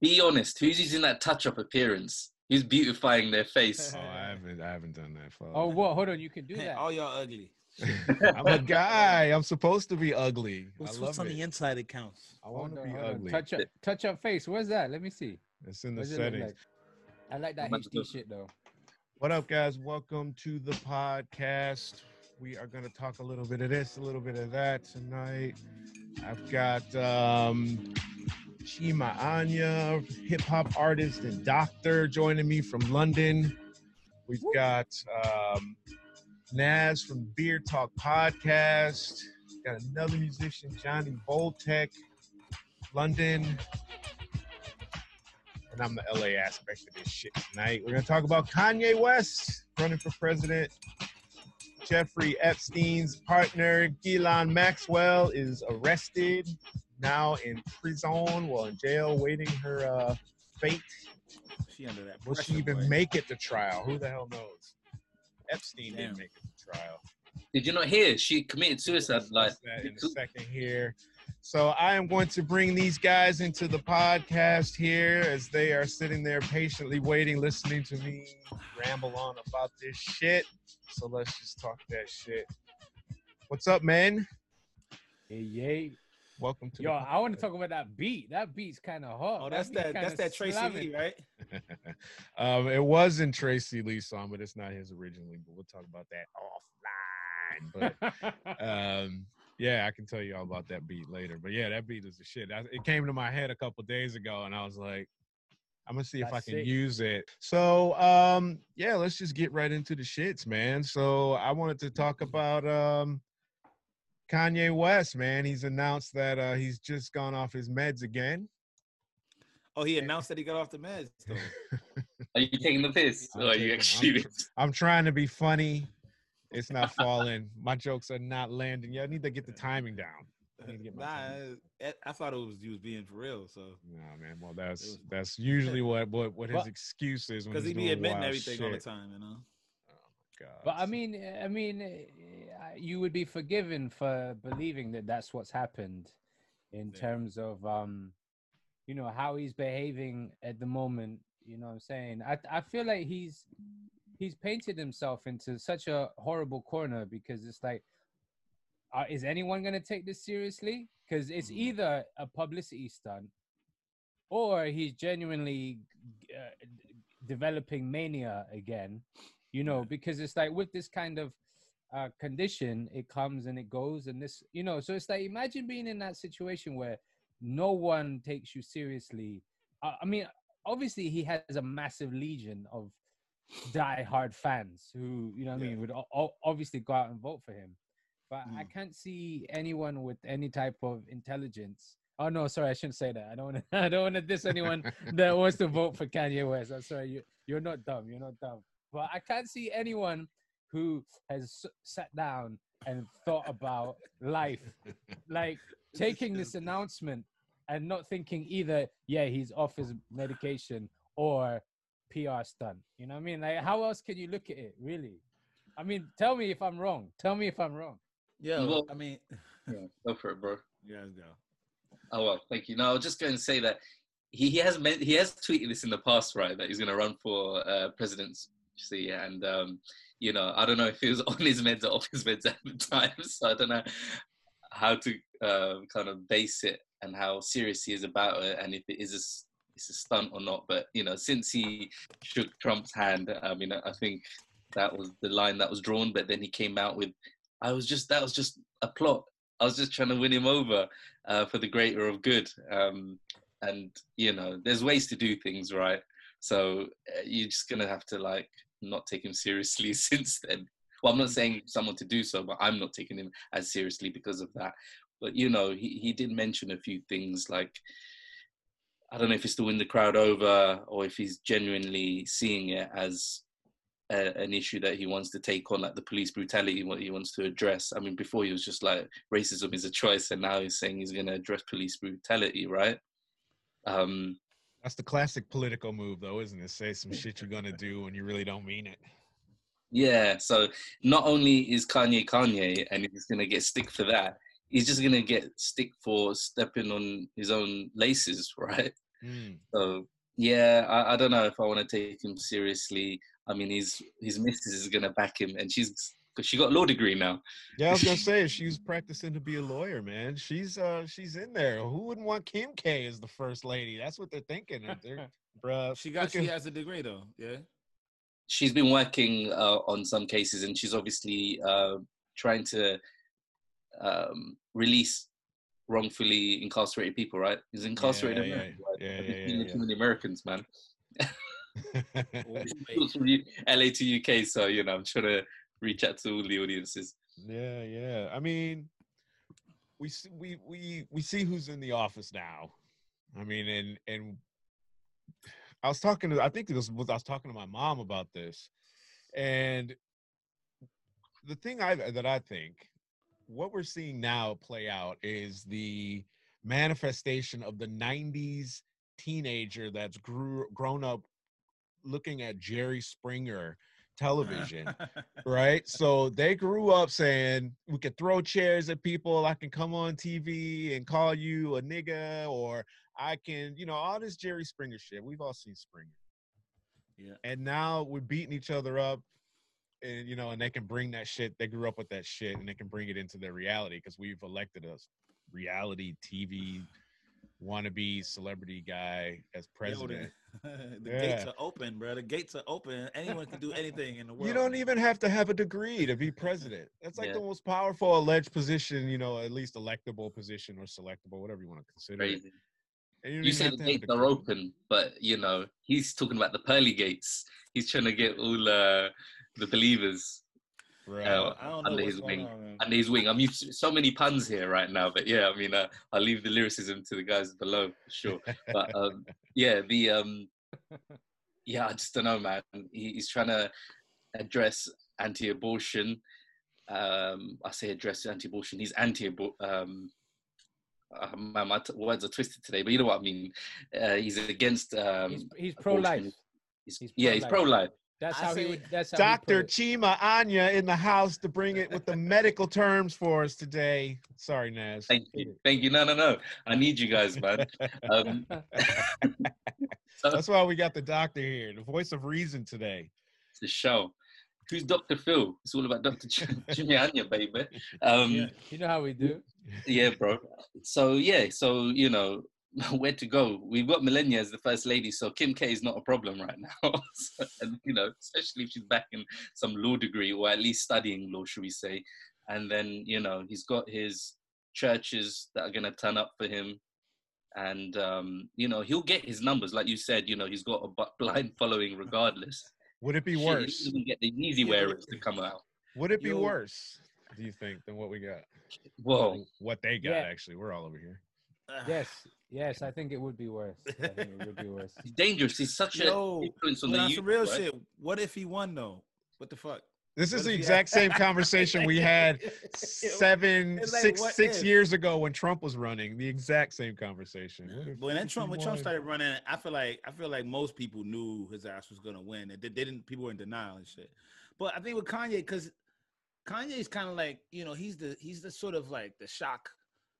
be honest. Who's using that touch-up appearance? Who's beautifying their face? Oh, I haven't, I haven't done that. For Oh, what? Hold on, you can do that. oh, y'all ugly. I'm a guy. I'm supposed to be ugly. What's, I love what's on it. the inside it counts. I want to be ugly. Touch up, touch up face. Where's that? Let me see. It's in the What does it look settings. like? I like that I'm HD go- shit though. What up, guys? Welcome to the podcast. We are going to talk a little bit of this, a little bit of that tonight. I've got um, Chima Anya, hip hop artist and doctor, joining me from London. We've got um, Naz from Beer Talk Podcast. Got another musician, Johnny Voltec, London. And I'm the LA aspect of this shit tonight. We're gonna talk about Kanye West running for president. Jeffrey Epstein's partner, Ghislaine Maxwell, is arrested, now in prison, well, in jail, waiting her uh, fate. She under that. Will she even boy. make it to trial? Who the hell knows? Epstein Damn. didn't make it to trial. Did you not hear? She committed suicide. Like, that in a second here. So I am going to bring these guys into the podcast here as they are sitting there patiently waiting, listening to me ramble on about this shit. So let's just talk that shit. What's up, man? Hey, yay. Welcome to Yo, the I want to talk about that beat. That beat's kind of hot. Oh, that's beat's that. That's that Tracy slamming. Lee, right? um, it wasn't Tracy Lee song, but it's not his originally. But we'll talk about that offline. But um, yeah, I can tell you all about that beat later. But yeah, that beat is the shit. I, it came to my head a couple days ago, and I was like, I'm gonna see if I can sick. use it. So um, yeah, let's just get right into the shits, man. So I wanted to talk about um, Kanye West, man. He's announced that uh, he's just gone off his meds again. Oh, he announced that he got off the meds. Though. are you taking the piss? I'm Or are taking- you I'm I'm trying to be funny. It's not falling. My jokes are not landing. Yeah, I need to get the timing down. I get nah. I, I thought it was you was being for real. So No, man. Well, that's was- that's usually what what what his But- excuse is when because he's he be doing admitting wild everything all the time, you know. God. But I mean, I mean, uh, you would be forgiven for believing that that's what's happened, in Yeah. terms of, um, you know, how he's behaving at the moment. You know what I'm saying? I I feel like he's he's painted himself into such a horrible corner because it's like, uh, is anyone gonna take this seriously? Because it's Mhm. either a publicity stunt, or he's genuinely uh, developing mania again you know because it's like with this kind of uh condition it comes and it goes and this you know so it's like imagine being in that situation where no one takes you seriously i, I mean obviously he has a massive legion of die-hard fans who you know what i mean would o- obviously go out and vote for him but i Mm. can't see anyone with any type of intelligence oh no sorry i shouldn't say that i don't want to i don't want to diss anyone that wants to vote for Kanye West. I'm sorry, you you're not dumb. You're not dumb. But I can't see anyone who has sat down and thought about life, like taking this announcement and not thinking either, yeah, he's off his medication or PR stunt. You know what I mean? Like, how else can you look at it, really? I mean, tell me if I'm wrong. Tell me if I'm wrong. Yeah, Well- I mean, Yeah, go for it, bro. Yeah, go. Oh well, thank you. No, I was just going to say that he, he has meant, he has tweeted this in the past, right? That he's going to run for uh, and um, you know, I don't know if he was on his meds or off his meds at the time, so I don't know how to uh, kind of base it and how serious he is about it, and if it is a, it's a stunt or not. But you know, since he shook Trump's hand, I mean, I think that was the line that was drawn. But then he came out with, "I was just that was just a plot. I was just trying to win him over uh, for the greater of good." Um, and you know, there's ways to do things, right? So uh, you're just gonna have to like not take him seriously since then. Well, I'm not saying someone to do so, but I'm not taking him as seriously because of that. But you know, he, he did mention a few things like I don't know if it's to win the crowd over or if he's genuinely seeing it as a, an issue that he wants to take on, like the police brutality, what he wants to address. I mean, before he was just like racism is a choice, and now he's saying he's going to address police brutality, right? Um, That's the classic political move, though, isn't it? Say some shit you're gonna do when you really don't mean it. Yeah, so not only is Kanye Kanye and he's gonna get stick for that, he's just gonna get stick for stepping on his own laces, right? Mm. So yeah, I, I don't know if I want to take him seriously. I mean, his his missus is gonna back him, and she's because she got a law degree now. Yeah, I was gonna say she's practicing to be a lawyer, man. She's uh she's in there. Who wouldn't want Kim K as the first lady? That's what they're thinking. They're, bruh, She got. She has a degree though. Yeah. She's been working uh, on some cases, and she's obviously uh, trying to um, release wrongfully incarcerated people. Right? He's incarcerated yeah, Americans, right? yeah, I've yeah, yeah, seeing yeah. Too Americans, man. Wait. It's from U- LA to UK, so you know I'm trying to reach out to the audiences. Yeah, yeah. I mean, we see, we we we see who's in the office now. I mean, and and I was talking to I think it was I was talking to my mom about this, and the thing I that I think what we're seeing now play out is the manifestation of the '90s teenager that's grew grown up looking at Jerry Springer television right? So they grew up saying we could throw chairs at people. I can come on TV and call you a nigga, or I can, you know, all this Jerry Springer shit. We've all seen Springer, yeah. and now we're beating each other up, and you know, and they can bring that shit. They grew up with that shit, and they can bring it into their reality because we've elected a reality TV wannabe celebrity guy as Yo, the- president. the Yeah. gates are open, bro. The gates are open. Anyone can do anything in the world. You don't even have to have a degree to be president. That's like Yeah. the most powerful alleged position, you know, at least electable position or selectable, whatever you want to consider it. Crazy. And don't You even say have the to have a gates are open, but you know he's talking about the pearly gates. He's trying to get all uh, the believers Right. uh, I don't know under his wing. on, under his wing. I'm used to so many puns here right now, but yeah, I mean, uh, I'll leave the lyricism to the guys below for sure. But um, yeah, the um, yeah, I just don't know, man. He, he's trying to address anti-abortion. Um, I say address anti-abortion. He's anti um, uh, man, my t- words are twisted today, but you know what I mean. Uh, he's against. Um, he's he's pro-life. He's- He's yeah, he's pro-life. Pro-life. That's I how he would. That's how he put Dr. Chima Anya in the house to bring it with the medical terms for us today. Sorry, Naz. Thank you, thank you. No, no, no. I need you guys, man. Um, so That's why we got the doctor here, the voice of reason today. the show. Who's Dr. Phil? It's all about Dr. Ch- Jimmy Anya, baby. Um, Yeah. You know how we do. yeah, bro. So yeah, so you know where to go. We've got Melania as the first lady, so Kim K is not a problem right now. So, and you know, especially if she's back in some law degree or at least studying law, should we say? And then you know he's got his churches that are gonna turn up for him, and um, you know he'll get his numbers, like you said. You know he's got a blind following regardless. Would it be Shit, worse? didn't get the Yeezy wearers to come out. Would it be Yo. worse, do you think, than what we got? Whoa. What they got, Yeah. actually. We're all over here. Yes, yes. I think it would be worse. I think it would be worse. He's dangerous. He's such a Yo, influence on the on youth. some real right? shit. What if he won though? What the fuck? This What is the exact had- same conversation we had seven, like, six, six if? years ago when Trump was running. The exact same conversation. What if- When then if Trump, when Trump started running, I feel like I feel like most people knew his ass was gonna win. They, they didn't. People were in denial and shit. But I think with Kanye, because Kanye's kind of like you know he's the he's the sort of like the shock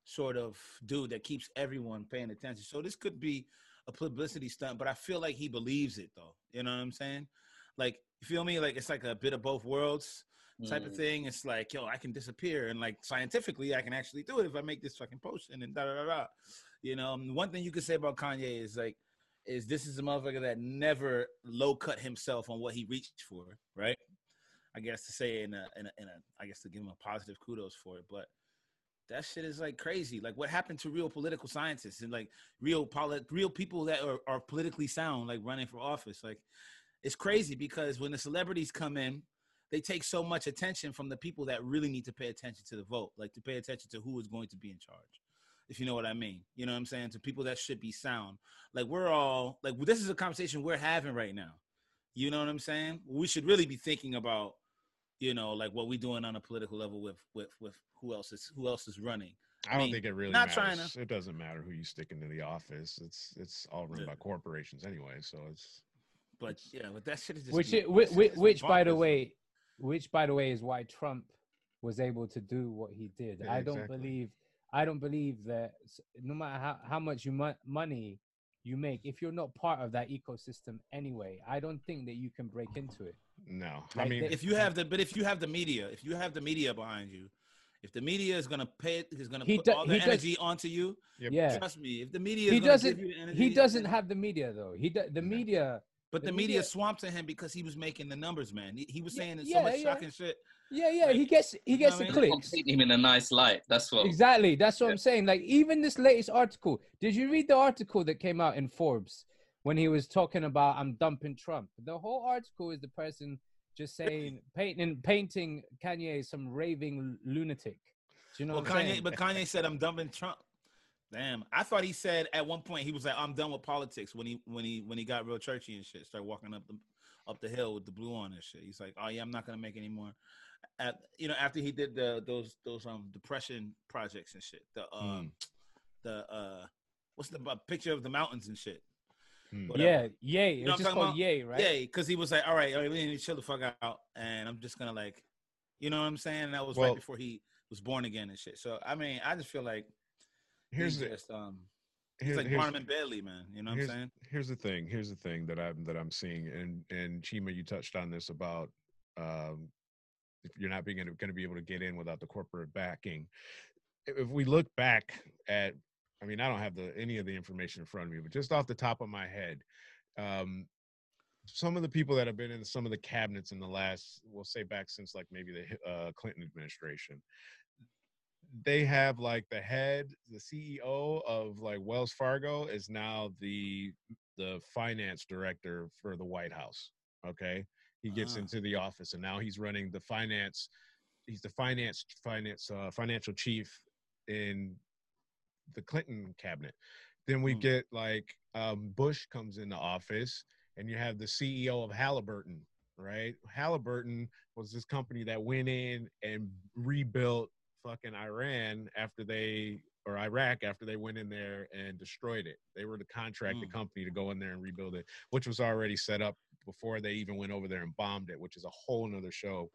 sort of dude that keeps everyone paying attention. So this could be a publicity stunt, but I feel like he believes it though. You know what I'm saying? Like you feel me? Like it's like a bit of both worlds type of Mm. thing. It's like, yo, I can disappear, and like scientifically, I can actually do it if I make this fucking post and da da da da. You know, one thing you could say about Kanye is like, is this is a motherfucker that never low cut himself on what he reached for, right? I guess to say in a, in a in a I guess to give him a positive kudos for it, but that shit is like crazy. Like what happened to real political scientists and like real polit- real people that are, are politically sound, like running for office. Like it's crazy because when the celebrities come in, they take so much attention from the people that really need to pay attention to the vote, like to pay attention to who is going to be in charge. If you know what I mean, you know what I'm saying? To people that should be sound. Like we're all like this is a conversation we're having right now. You know what I'm saying? We should really be thinking about, you know, like what we're doing on a political level with with with who else is who else is running. I don't think it really not matters. trying It doesn't matter who you stick into the office. It's it's all run Yeah. by corporations anyway. So it's But yeah, but that shit is just Which, be- it, which, which, which, by the way, which, by the way, is why Trump was able to do what he did. Yeah, I don't exactly. believe, I don't believe that no matter how, how much you mo- money you make if you're not part of that ecosystem anyway. I don't think that you can break into it. No, I mean, if you have the but if you have the media, if you have the media behind you, if the media is gonna pay it, is gonna He put do- all the he does- energy onto you. Yeah. Trust me, if the media He is doesn't give you the energy, he doesn't have the media though. He do, the No. media But the the, media, media- swamped to him because he was making the numbers, man. He, he was Yeah, saying so yeah, much yeah. shocking shit. Yeah, yeah, Like, he gets he know gets what the I mean? Don't clicks. paint him in a nice light. That's what. Exactly. That's what Yeah. I'm saying. Like even this latest article. Did you read the article that came out in Forbes when he was talking about I'm dumping Trump? The whole article is the person just saying painting painting Kanye some raving lunatic. Do you know Well, what Kanye, saying? but Kanye said I'm dumping Trump. Damn, I thought he said at one point he was like I'm done with politics when he when he when he got real churchy and shit. Started walking up the up the hill with the blue on and shit. He's like, oh yeah, I'm not gonna make any more. At, you know, after he did the those those um depression projects and shit. The um the uh what's the uh, picture of the mountains and shit. Hmm. whatever. yeah, yay. You know what I'm just talking called about? yay, right? Yeah, because he was like, all right, all right, we need to chill the fuck out, and I'm just gonna like, you know what I'm saying? And that was Well- right before he was born again and shit. So I mean, I just feel like here's he's the just um, here's, he's like here's- Barnum and Bailey, man. You know what I'm saying? here's the thing. Here's the thing that I'm that I'm seeing, and and Chima, you touched on this about um, if you're not being going to be able to get in without the corporate backing. If if we look back at, I mean, I don't have the any of the information in front of me, but just off the top of my head, um, some of the people that have been in some of the cabinets in the last, we'll say back since like maybe the uh, Clinton administration, they have like the head, the CEO of like Wells Fargo is now the the finance director for the White House. Okay, he gets Ah. into the office and now he's running the finance. He's the finance finance uh, financial chief in the Clinton cabinet. Then we Hmm. get like um, Bush comes into office, and you have the CEO of Halliburton. Right, Halliburton was this company that went in and rebuilt fucking Iran after they or Iraq after they went in there and destroyed it. They were the contracted Mm. company to go in there and rebuild it, which was already set up before they even went over there and bombed it, which is a whole nother show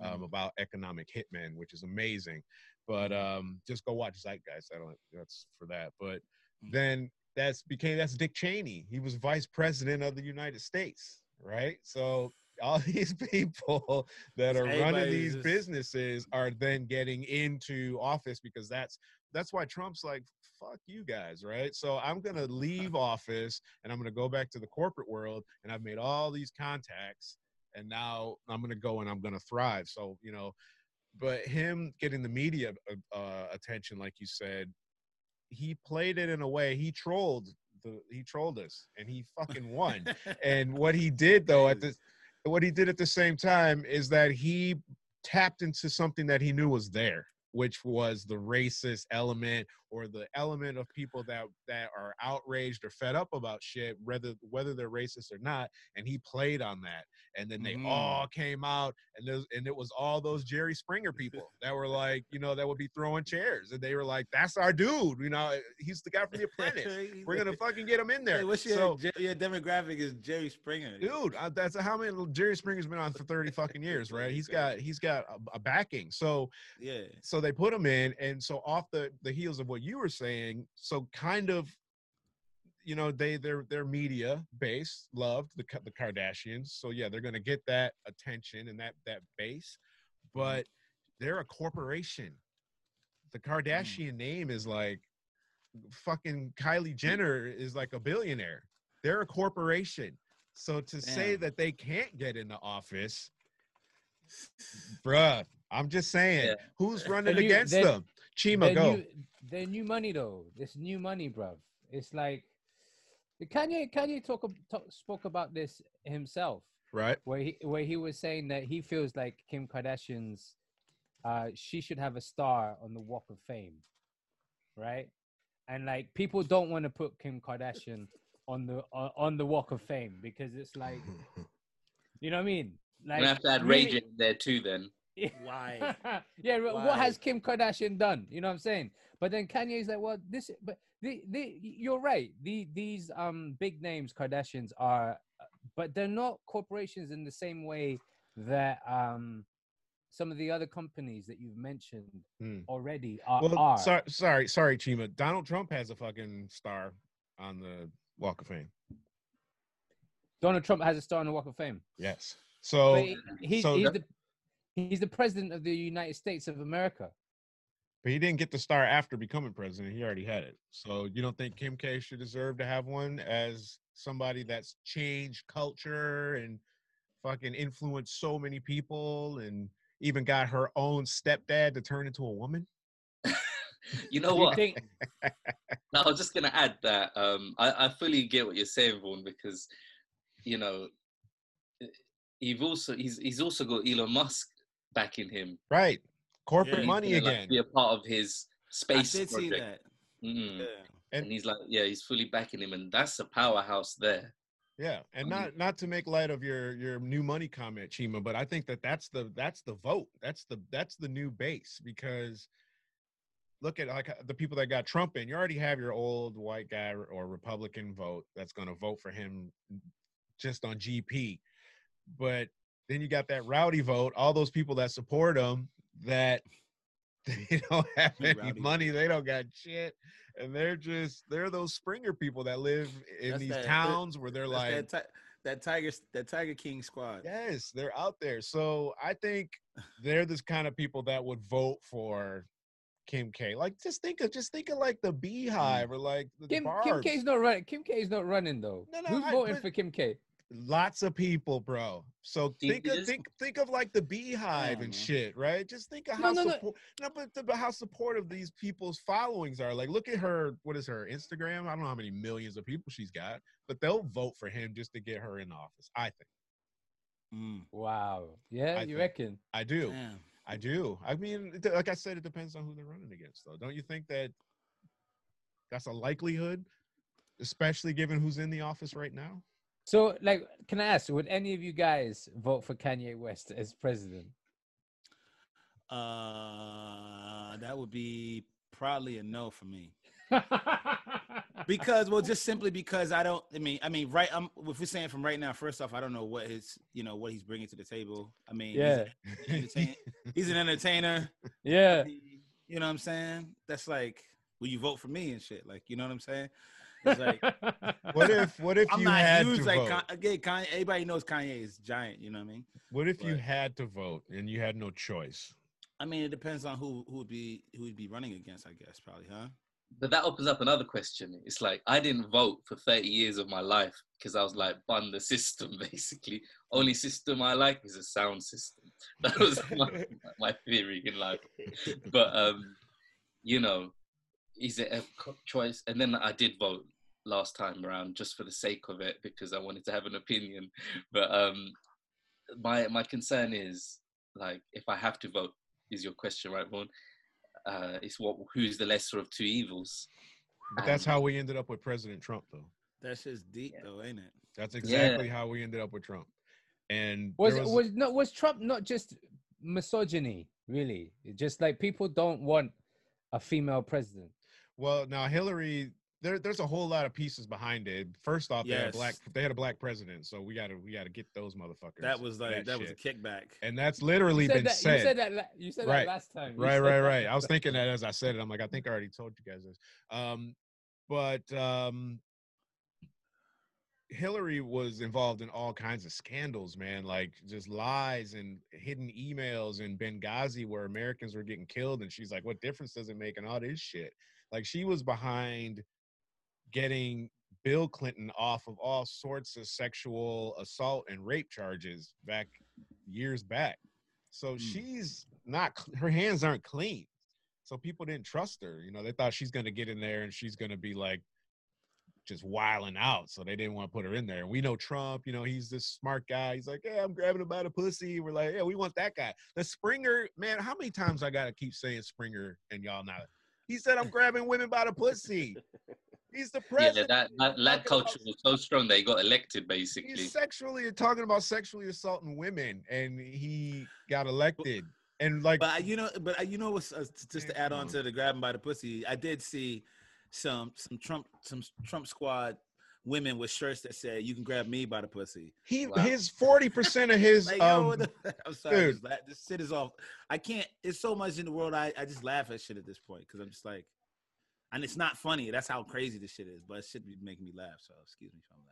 um, Mhm. about economic hitmen, which is amazing. But um, just go watch Zeitgeist. I don't. That's for that. But Mm. then that's became that's Dick Cheney. He was vice president of the United States, right? So all these people that are running these just- businesses are then getting into office because that's that's why Trump's like fuck you guys, right? So I'm going to leave office and I'm going to go back to the corporate world and I've made all these contacts and now I'm going to go and I'm going to thrive. So, you know, but him getting the media uh, uh, attention like you said, he played it in a way he trolled the he trolled us and he fucking won. And what he did though at the what he did at the same time is that he tapped into something that he knew was there which was the racist element or the element of people that that are outraged or fed up about shit whether whether they're racist or not and he played on that and then they Mhm. all came out and there's and it was all those Jerry Springer people that were like you know that would be throwing chairs and they were like that's our dude you know he's the guy from the apprentice we're gonna fucking get him in there Hey, what's your, so your demographic is Jerry Springer. dude uh, that's how many jerry springer's been on for 30 fucking years right he's got he's got a, a backing so Yeah. so they put him in and so off the the heels of what you were saying so kind of you know they their their media base loved the the kardashians. So yeah they're gonna get that attention and that that base. But they're a corporation. The hmm. kardashian name is like fucking kylie jenner is like a billionaire. They're a corporation. So to say that they can't get in the office bruh i'm just saying Yeah. who's running you- against then- them? Chima go. New, their new money though. This new money, bruv. It's like Kanye. Kanye talk, ab- talk spoke about this himself, right where he where he was saying that he feels like Kim Kardashian's, uh, she should have a star on the Walk of Fame, right? And like people don't want to put Kim Kardashian on the on, on the Walk of Fame because it's like you know what I mean. Like You're have to add really- Ray in there too. Then Why? yeah, Why? what has Kim Kardashian done? You know what I'm saying? But then Kanye's like, well, this, but the, the, you're right. The these um big names Kardashians are, uh, but they're not corporations in the same way that um some of the other companies that you've mentioned Hmm. already are. well are. sorry sorry sorry chima donald trump has a fucking star on the Walk of Fame. Donald Trump has a star on the Walk of Fame. Yes. So he- he's, so he's that- the he's the president of the United States of America. but he didn't get the star after becoming president. He already had it. So you don't think Kim K should deserve to have one as somebody that's changed culture and fucking influenced so many people and even got her own stepdad to turn into a woman? You know Do what? think No, I was just gonna add that um, I, I fully get what you're saying, Vaughan, because you know you've also he's he's also got Elon Musk backing him. Right. Corporate Yeah, money gonna, like, again. be a part of his I space did see project. that. Mm. Yeah. And he's like, yeah, he's fully backing him, and that's a powerhouse there. Yeah, and I mean- not not to make light of your your new money comment, Chima, but I think that that's the that's the vote. That's the that's the new base because look at like the people that got Trump in. You already have your old white guy or- or Republican vote that's going to vote for him just on GP, but then you got that rowdy vote. All those people that support him that they don't have any Rowdy money, they don't got shit. And they're just they're those Springer people that live in That's these that- that- towns where they're like that, ti- that Tiger that Tiger King squad. Yes, they're out there. So I think they're this kind of people that would vote for Kim K. Like just think of just think of like the BeyHive mm. or like the Kim Kim Barbs. K's not running? Kim K is not running though. No, no, Who's I- voting but- for Kim K? Lots of people, bro. So He think of think think of like the BeyHive Yeah, and man. shit, right? Just think of how no, no. support no, but the, but how supportive these people's followings are. Like, look at her. What is her Instagram? I don't know how many millions of people she's got, but they'll vote for him just to get her in office. I think. Mm, Wow. Yeah, I you think- reckon? I do. damn. I do. I mean, like I said, it depends on who they're running against, though. Don't you think that that's a likelihood, especially given who's in the office right now? So, like, can I ask, would any of you guys vote for Kanye West as president? Uh, that would be probably a no for me. Because well, just simply because I don't. I mean, I mean, right. I'm. If we're saying from right now, first off, I don't know what his, you know, what he's bringing to the table. I mean, he's yeah, an entertain- he's an entertainer. yeah. You know what I'm saying? That's like, will you vote for me and shit? Like, you know what I'm saying? It's like, What if what if I'm you not had huge to like vote? Again. Kanye, everybody knows Kanye is giant. You know what I mean? what if you had to vote and you had no choice? I mean, it depends on who who would be who would be running against. I guess probably, huh? But that opens up another question. It's like I didn't vote for 30 years of my life because I was like, bun the system, basically. Only system I like is a sound system. That was my, my theory in life. But, um, you know, is it a choice? And then I did vote last time around just for the sake of it because I wanted to have an opinion. But um, my my concern is like, if I have to vote, is your question, right, Vaughan? Uh, it's what who's the lesser of two evils? But that's And- how we ended up with President Trump, though. That's just deep, Yeah. though, ain't it? That's exactly how we ended up with Trump. And was was, was not was Trump not just misogyny? Really, just like people don't want a female president. Well, now Hillary, there, there's a whole lot of pieces behind it. First off, they had a black, they had a black president, so we gotta, we gotta get those motherfuckers. That was like that, was a kickback. and that's literally been that. said. You said that. You said Right. that last time. You Right, right, right. I was thinking that as I said it. I'm like, I think I already told you guys this. Um, but um, Hillary was involved in all kinds of scandals, man, like just lies and hidden emails in Benghazi where Americans were getting killed. And she's like, what difference does it make? And all this shit. Like she was behind getting Bill Clinton off of all sorts of sexual assault and rape charges back years back. So Mm. she's not, her hands aren't clean. So people didn't trust her. You know, they thought she's going to get in there and she's going to be like just wiling out. So they didn't want to put her in there. And we know Trump, you know, he's this smart guy. He's like, yeah, I'm grabbing him by the pussy. We're like, yeah, we want that guy. The Springer, man, how many times I got to keep saying Springer and y'all not? He said, I'm grabbing women by the pussy. He's the president. Yeah, president. that, that lad about- culture was so strong that he got elected, basically. He's sexually talking about sexually assaulting women, and he got elected. And like, But uh, you know, but uh, you know uh, just to add on on. to the grabbing by the pussy. I did see some some Trump some Trump squad women with shirts that said "You can grab me by the pussy." he Wow. his forty percent of his Like, um, what the- I'm sorry, dude. this, this shit is off. I can't. It's so much in the world. I, I just laugh at shit at this point because I'm just like, and it's not funny. That's how crazy this shit is, but it should be making me laugh. So excuse me if I'm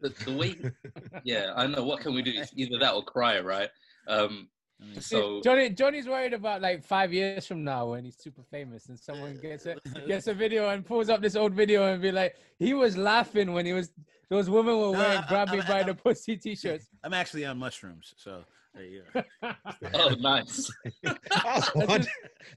The, laughing. the way, yeah, I know. What can we do? It's either that or cry, right? Um, I so Johnny Johnny's worried about like five years from now when he's super famous and someone gets a gets a video and pulls up this old video and be like, he was laughing when he was those women were No, wearing I- grab me I- by I- the pussy t-shirts. I'm actually on mushrooms, so there you go. oh, nice. That's What? his-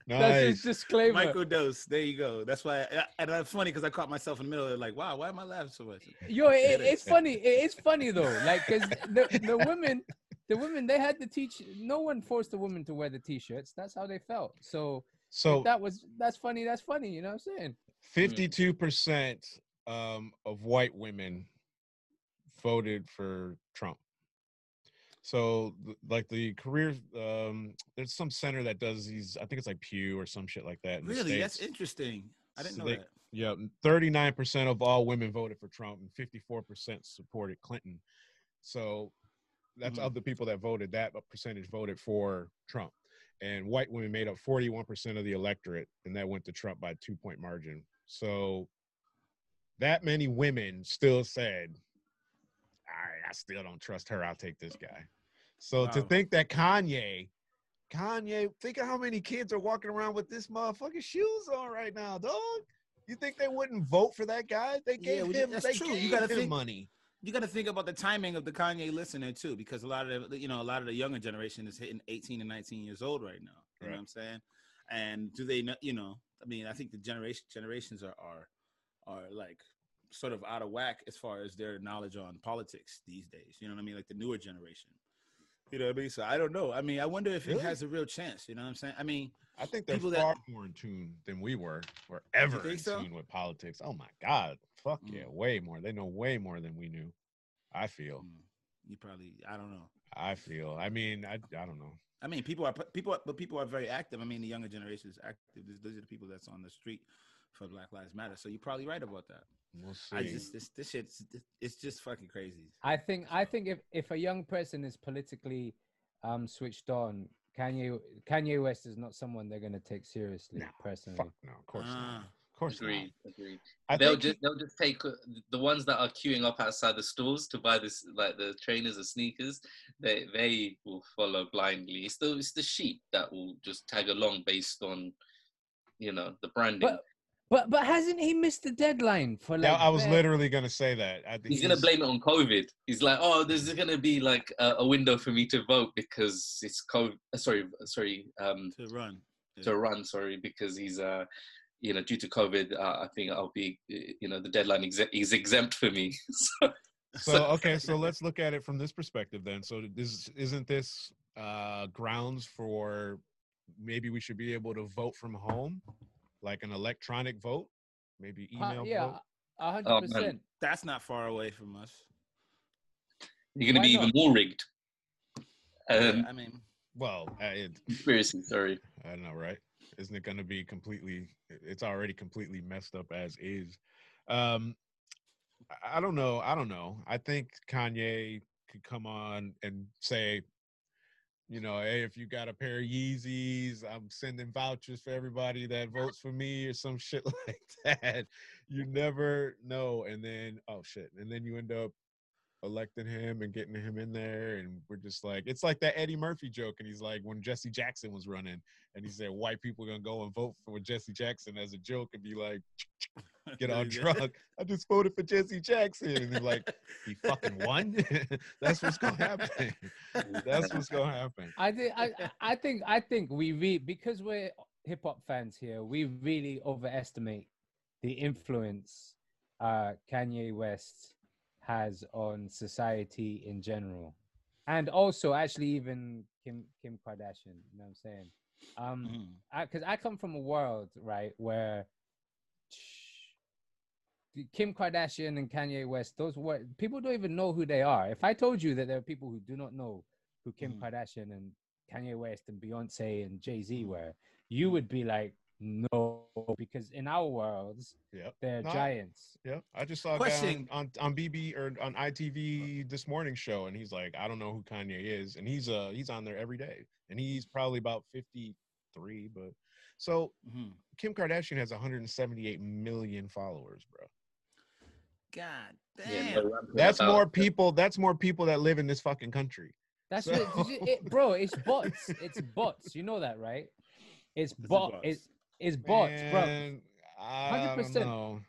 That's his nice. disclaimer. Microdose. There you go. That's why, I, and that's funny because I caught myself in the middle of it, like, wow, why am I laughing so much? Yo, it, It is. it's funny. It is funny though, like because the, the women, the women, they had the teach. No one forced the women to wear the t-shirts. That's how they felt. So So that was that's funny. That's funny. You know what I'm saying? fifty-two percent um, of white women voted for Trump. So, like the career, um, there's some center that does these. I think it's like Pew or some shit like that. in Really, that's interesting. I didn't So know they- that. Yeah, thirty-nine percent of all women voted for Trump, and fifty-four percent supported Clinton. So that's Mhm. of the people that voted. That percentage voted for Trump, and white women made up forty-one percent of the electorate, and that went to Trump by a two-point margin. So that many women still said, "I, I still don't trust her. I'll take this guy." So to think that Kanye Kanye, think of how many kids are walking around with this motherfucking shoes on right now, dog. You think they wouldn't vote for that guy? They Yeah, gave well, him. that's they true. Gave You gotta him think- money. You got to think about the timing of the Kanye listener too, because a lot of the, you know, a lot of the younger generation is hitting 18 and 19 years old right now. You know what I'm saying? And do they know? You know, I mean, I think the generation generations are are are like sort of out of whack as far as their knowledge on politics these days. You know what I mean? Like the newer generation. You know what I mean? So I don't know. I mean, I wonder if Really? it has a real chance. You know what I'm saying? I mean, I think they're people that- far more in tune than we were, or ever in so? tune with politics. Oh my god, fuck yeah, Mm. way more. They know way more than we knew. I feel. mm, you probably I don't know. I feel. I mean, I, I don't know. I mean, people are people, are, but people are very active. I mean, the younger generation is active. These- Those are the people that's on the street for Black Lives Matter. So you're probably right about that. We'll see. I just this this shit's it's just fucking crazy. I think I think if if a young person is politically um switched on, Kanye Kanye West is not someone they're gonna take seriously. No, personally, fuck no, of course not. Ah, Of course Agreed. Agreed. not. I they'll think he- just they'll just take uh, the ones that are queuing up outside the stores to buy this like the trainers or sneakers. They they will follow blindly. It's the it's the sheep that will just tag along based on you know the branding. but but but hasn't he missed the deadline for like? Yeah, I was literally gonna say that. I think He's gonna blame it on COVID. He's like, oh, there's gonna be like a, a window for me to vote because it's COVID. Sorry, sorry, um, to run. to run. Sorry, because he's uh, you know, due to COVID, uh, I think I'll be, uh, you know, the deadline exe- is exempt for me. so, So okay, so let's look at it from this perspective then. So this isn't this uh grounds for maybe we should be able to vote from home, like an electronic vote, maybe Uh, email yeah, vote. a Oh, hundred man. percent. That's not far away from us. you're gonna Why be even more rigged. Um, Yeah, I mean, Well, uh, it, conspiracy. Sorry. I don't know, right? Isn't it going to be completely? It's already completely messed up as is. Um, I- I don't know. I don't know. I think Kanye could come on and say, you know, hey, if you got a pair of Yeezys, I'm sending vouchers for everybody that uh-huh. votes for me or some shit like that. You never know. And then, oh shit. And then you end up electing him and getting him in there. And we're just like, it's like that Eddie Murphy joke. And he's like, when Jesse Jackson was running, and he said, white people are gonna go and vote for Jesse Jackson as a joke and be like, get all drunk. I just voted for Jesse Jackson. And he's like, he fucking won. That's what's gonna happen. That's what's gonna happen. I think I I- I think I think we re because we're hip hop fans here. We really overestimate the influence uh, Kanye West has on society in general, and also actually even Kim Kim Kardashian. You know what I'm saying? Um, Mhm. I because I come from a world right where the Kim Kardashian and Kanye West, those were people don't even know who they are. If I told you that there are people who do not know who Kim Mhm. Kardashian and Kanye West and Beyonce and Jay Z were, you would be like, no, because in our worlds Yep. they're No, giants. Yeah, I just saw a Question. guy on, on on BB or on ITV this morning show, and he's like, I don't know who Kanye is, and he's uh he's on there every day, and he's probably about fifty three, but So Mhm. Kim Kardashian has 178 million followers, bro. God damn. no That's more people. That's more people that live in this fucking country. That's So- what, it, bro. It's bots. It's bots. You know that, right? It's It's bot. bots. It's it's bots, bro. Man, I don't 100%.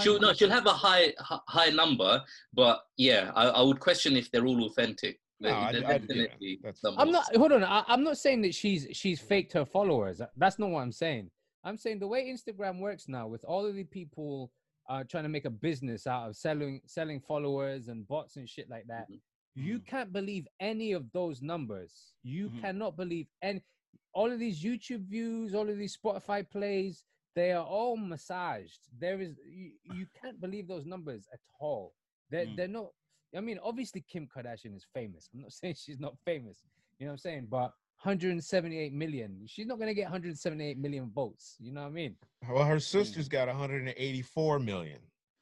She'll no, she'll have a high high number, but yeah, I, I would question if they're all authentic. No, I- they're I- yeah, definitely that's- numbers. I'm not. Hold on. I, I'm not saying that she's she's faked her followers. That's not what I'm saying. I'm saying the way Instagram works now, with all of the people uh, trying to make a business out of selling selling followers and bots and shit like that. Mhm. You Mhm. can't believe any of those numbers. You Mhm. cannot believe any. All of these YouTube views, all of these Spotify plays, they are all massaged. There is you, you can't believe those numbers at all. They're Mm. they're not. I mean, obviously Kim Kardashian is famous. I'm not saying she's not famous. You know what I'm saying? But 178 million. She's not gonna get 178 million votes. You know what I mean? Well, her sister's got 184 million.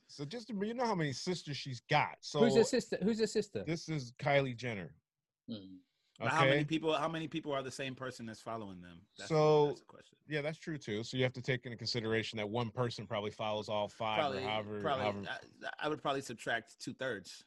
So just to- you know how many sisters she's got. So Who's her sister? Who's her sister? this is Kylie Jenner. Mm. But How many people? How many people are the same person that's following them? That's So- that's the question. Yeah, that's true too. So you have to take into consideration that one person probably follows all five Probably, or however. probably. however I, I would probably subtract two thirds.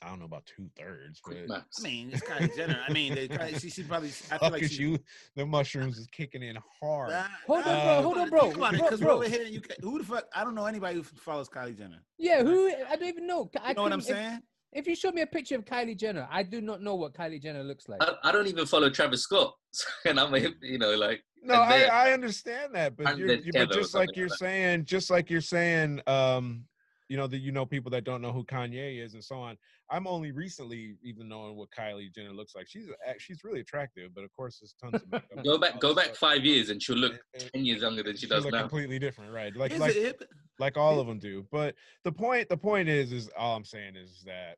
I don't know about two thirds, but I mean, it's Kylie Jenner. I mean, they, she, she probably. I feel fuck like she, you. The mushrooms is kicking in hard. Nah, Hold on, nah, bro, think hold on, bro, Think about it, bro, because we're over here. in UK. Who the fuck? I don't know anybody who follows Kylie Jenner. yeah, who? I don't even know. I You know what I'm couldn't- if- saying? If, you show me a picture of Kylie Jenner, I do not know what Kylie Jenner looks like. I, I don't even follow Travis Scott, and I'm a, you know like No, I, I understand that, but you're, you, Tether but just like you're like saying, just like you're saying, um, you know that you know people that don't know who Kanye is and so on. I'm only recently even knowing what Kylie Jenner looks like. She's she's really attractive, but of course there's tons of makeup go back go back stuff. five years and she'll look And- and ten years younger than she does look now. completely different, right? Like Is like it? like all of them do. But the point the point is is all I'm saying is that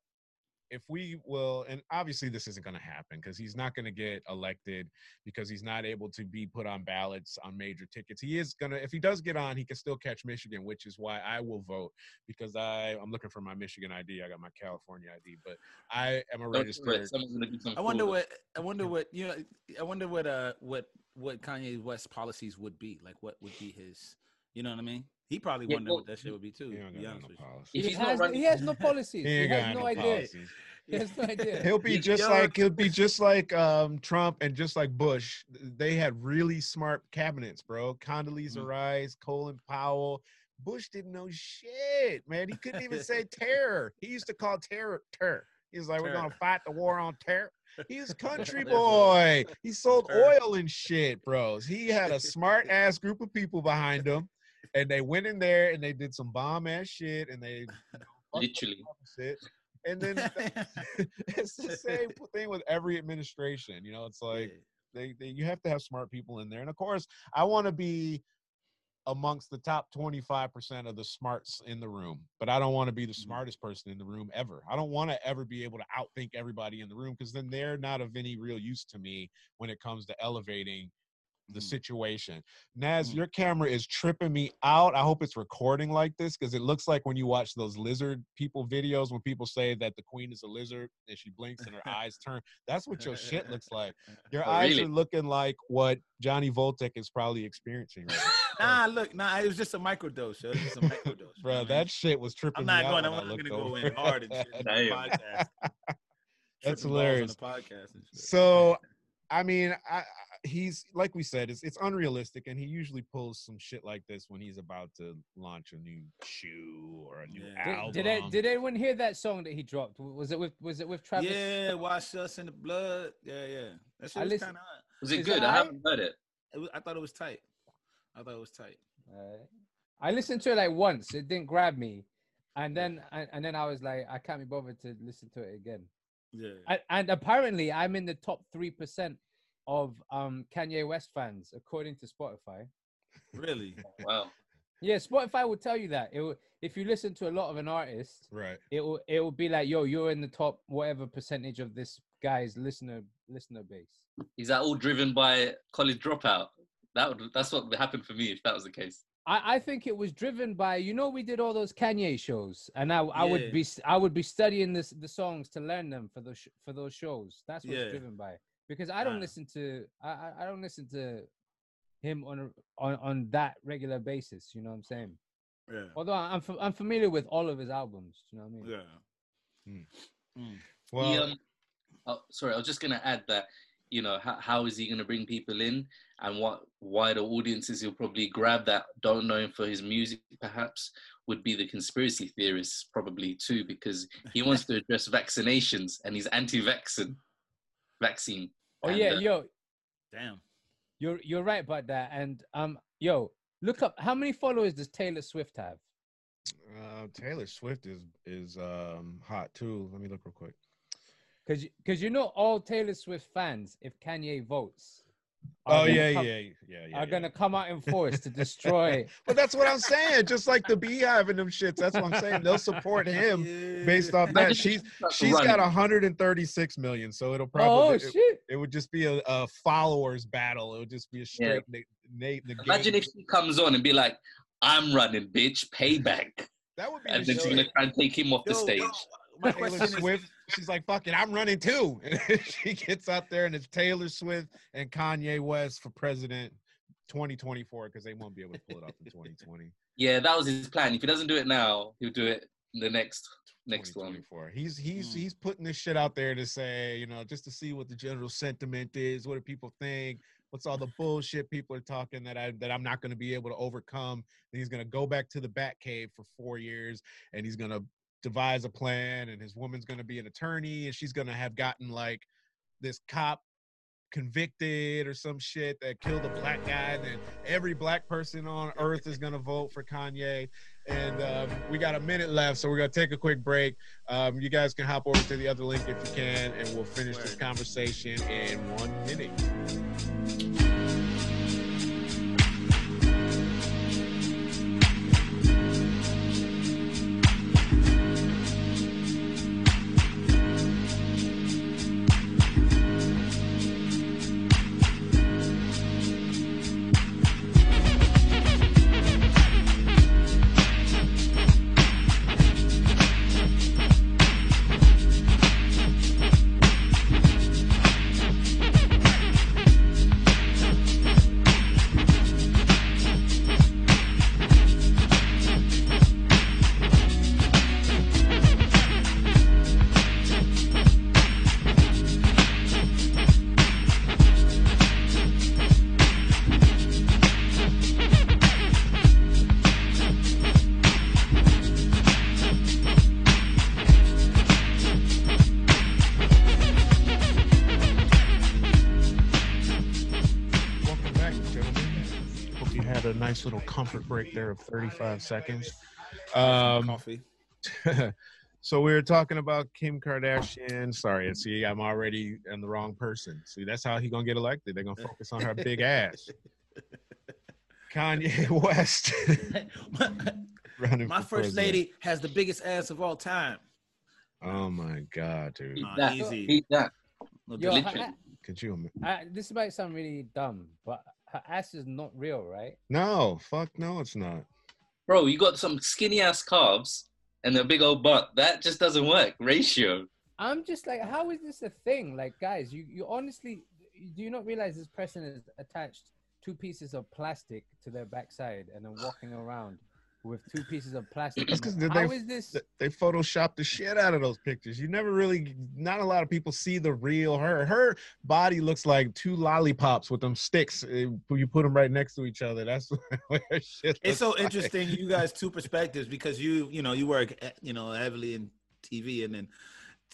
if we will and obviously this isn't going to happen because he's not going to get elected because he's not able to be put on ballots on major tickets he is going to if he does get on he can still catch michigan which is why i will vote because i i'm looking for my michigan id i got my california id but i am a Don't do it. registered Someone's gonna do I wonder fraud. what. I wonder what. You know. I wonder what. Uh. What. What Kanye West policies would be like. What would be his. You know what I mean? He probably Yeah, wonder well, what that shit would be too. he be honest no with you. He has, running- he has no policies. he He, has no no idea. policies He has no idea. He'll be just yo- like he'll be just like um, Trump and just like Bush. They had really smart cabinets, bro. Condoleezza Mhm. Rice, Colin Powell. Bush didn't know shit, man. He couldn't even say terror. He used to call terror terror. He's like, we're gonna fight the war on terror. He's a country boy. He sold oil and shit, bros. He had a smart ass group of people behind him, and they went in there and they did some bomb ass shit, and they you know, literally shit. And then it's the same thing with every administration. You know, it's like they, they you have to have smart people in there. And of course, I want to be amongst the top 25% of the smarts in the room, but I don't want to be the Mhm. smartest person in the room ever. I don't want to ever be able to outthink everybody in the room because then they're not of any real use to me when it comes to elevating the Mhm. situation. Naz, Mhm. your camera is tripping me out. I hope it's recording like this because it looks like when you watch those lizard people videos when people say that the queen is a lizard and she blinks and her eyes turn. That's what your shit looks like. Your Oh, eyes really? are looking like what Johnny Voltic is probably experiencing right now. Nah, look, nah, it was just a microdose. It was just a microdose. Bro, what I mean? that shit was tripping I'm not going. I'm not going to go in hard and shit. the Damn. podcast. That's hilarious. On the podcast and shit. So, I mean, I he's like we said, it's it's unrealistic, and he usually pulls some shit like this when he's about to launch a new shoe or a new Yeah. Did, album. did, it, did anyone hear that song that he dropped? Was it with Was it with Travis? yeah, wash us in the blood. Yeah, yeah. That shit I was listen- kind of. was it good? it I haven't heard it. It was, I thought it was tight. I thought it was tight. Alright. I listened to it like once. It didn't grab me, and then and, and then I was like, I can't be bothered to listen to it again. Yeah. And, and apparently, I'm in the top three percent of um Kanye West fans, according to Spotify. really. Wow. Yeah, Spotify will tell you that. It will, if you listen to a lot of an artist, right. it will it will be like, yo, you're in the top whatever percentage of this guy's listener listener base. Is that all driven by college dropout? That would that's what would happen for me if that was the case. I, I think it was driven by you know we did all those Kanye shows and I I Yeah. would be I would be studying this the songs to learn them for those for those shows. That's what Yeah. it's driven by because I don't listen to I I- I don't listen to him on a, on on that regular basis. You know what I'm saying? Yeah. Although I'm fa- I'm familiar with all of his albums. You know what I mean? Yeah. Hmm. Mm. Well, He, um, oh, sorry, I was just gonna add that you know how, how is he gonna bring people in and what wider audiences he'll probably grab that don't know him for his music perhaps would be the conspiracy theorists probably too because he wants to address vaccinations and he's anti-vaccine vaccine. Oh And, yeah, uh, yo, Damn. you're you're right about that. And um, yo, look up how many followers does Taylor Swift have? uh, Taylor Swift is is um, hot too. Let me look real quick. Because because you know all Taylor Swift fans, if Kanye votes, Oh yeah, come- yeah, yeah, yeah. are yeah. gonna come out in force to destroy. But that's what I'm saying. Just like the BeyHive and them shits. That's what I'm saying. They'll support him based off that. She's if he starts she's got running. 136 million, so it'll oh probably it, shit! it would just be a, a followers battle. It would just be a straight Nate Nate negate. Imagine if she comes on and be like, "I'm running, bitch, payback," that would be and then she's gonna try and take him off the Yo, stage. Yo, my Taylor question is, Swift. She's like, "Fuck it, I'm running too." And she gets out there, and it's Taylor Swift and Kanye West for president, 2024, because they won't be able to pull it off in 2020. Yeah, that was his plan. If he doesn't do it now, he'll do it the next next one. 2024. He's he's Hmm. he's putting this shit out there to say, you know, just to see what the general sentiment is, what do people think, what's all the bullshit people are talking that I that I'm not going to be able to overcome. And he's going to go back to the Batcave for four years, and he's going to devise a plan, and his woman's going to be an attorney, and she's going to have gotten like this cop convicted or some shit that killed a black guy and then every black person on earth is going to vote for kanye. And um, we got a minute left so we're going to take a quick break. Um, you guys can hop over to the other link if you can and we'll finish this conversation in one minute nice little comfort break there of 35 seconds um, coffee. so we were talking about Kim Kardashian. Sorry, I see, I'm already in the wrong person. See, that's how he gonna get elected. They're gonna focus on her big ass. Kanye West running My first president. lady has the biggest ass of all time. Oh my god, dude! Eat Nah, that. easy. Eat that. Yo, doubt. her, Literally. Could you? ima- a- I- this might sound really dumb, but her ass is not real, right? No, fuck no, it's not. Bro, you got some skinny ass calves and a big old butt. That just doesn't work. Ratio. I'm just like, how is this a thing? Like, guys, you you honestly do you not realize this person is attached two pieces of plastic to their backside and then walking around with two pieces of plastic? That's in 'cause they- How is this? They photoshopped the shit out of those pictures. You never really, not a lot of people see the real her. Her body looks like two lollipops with them sticks. uh, You put them right next to each other. That's what her shit. It's so like. interesting, you guys two perspectives because you, you know, you work, eh, you know, heavily in TV, and then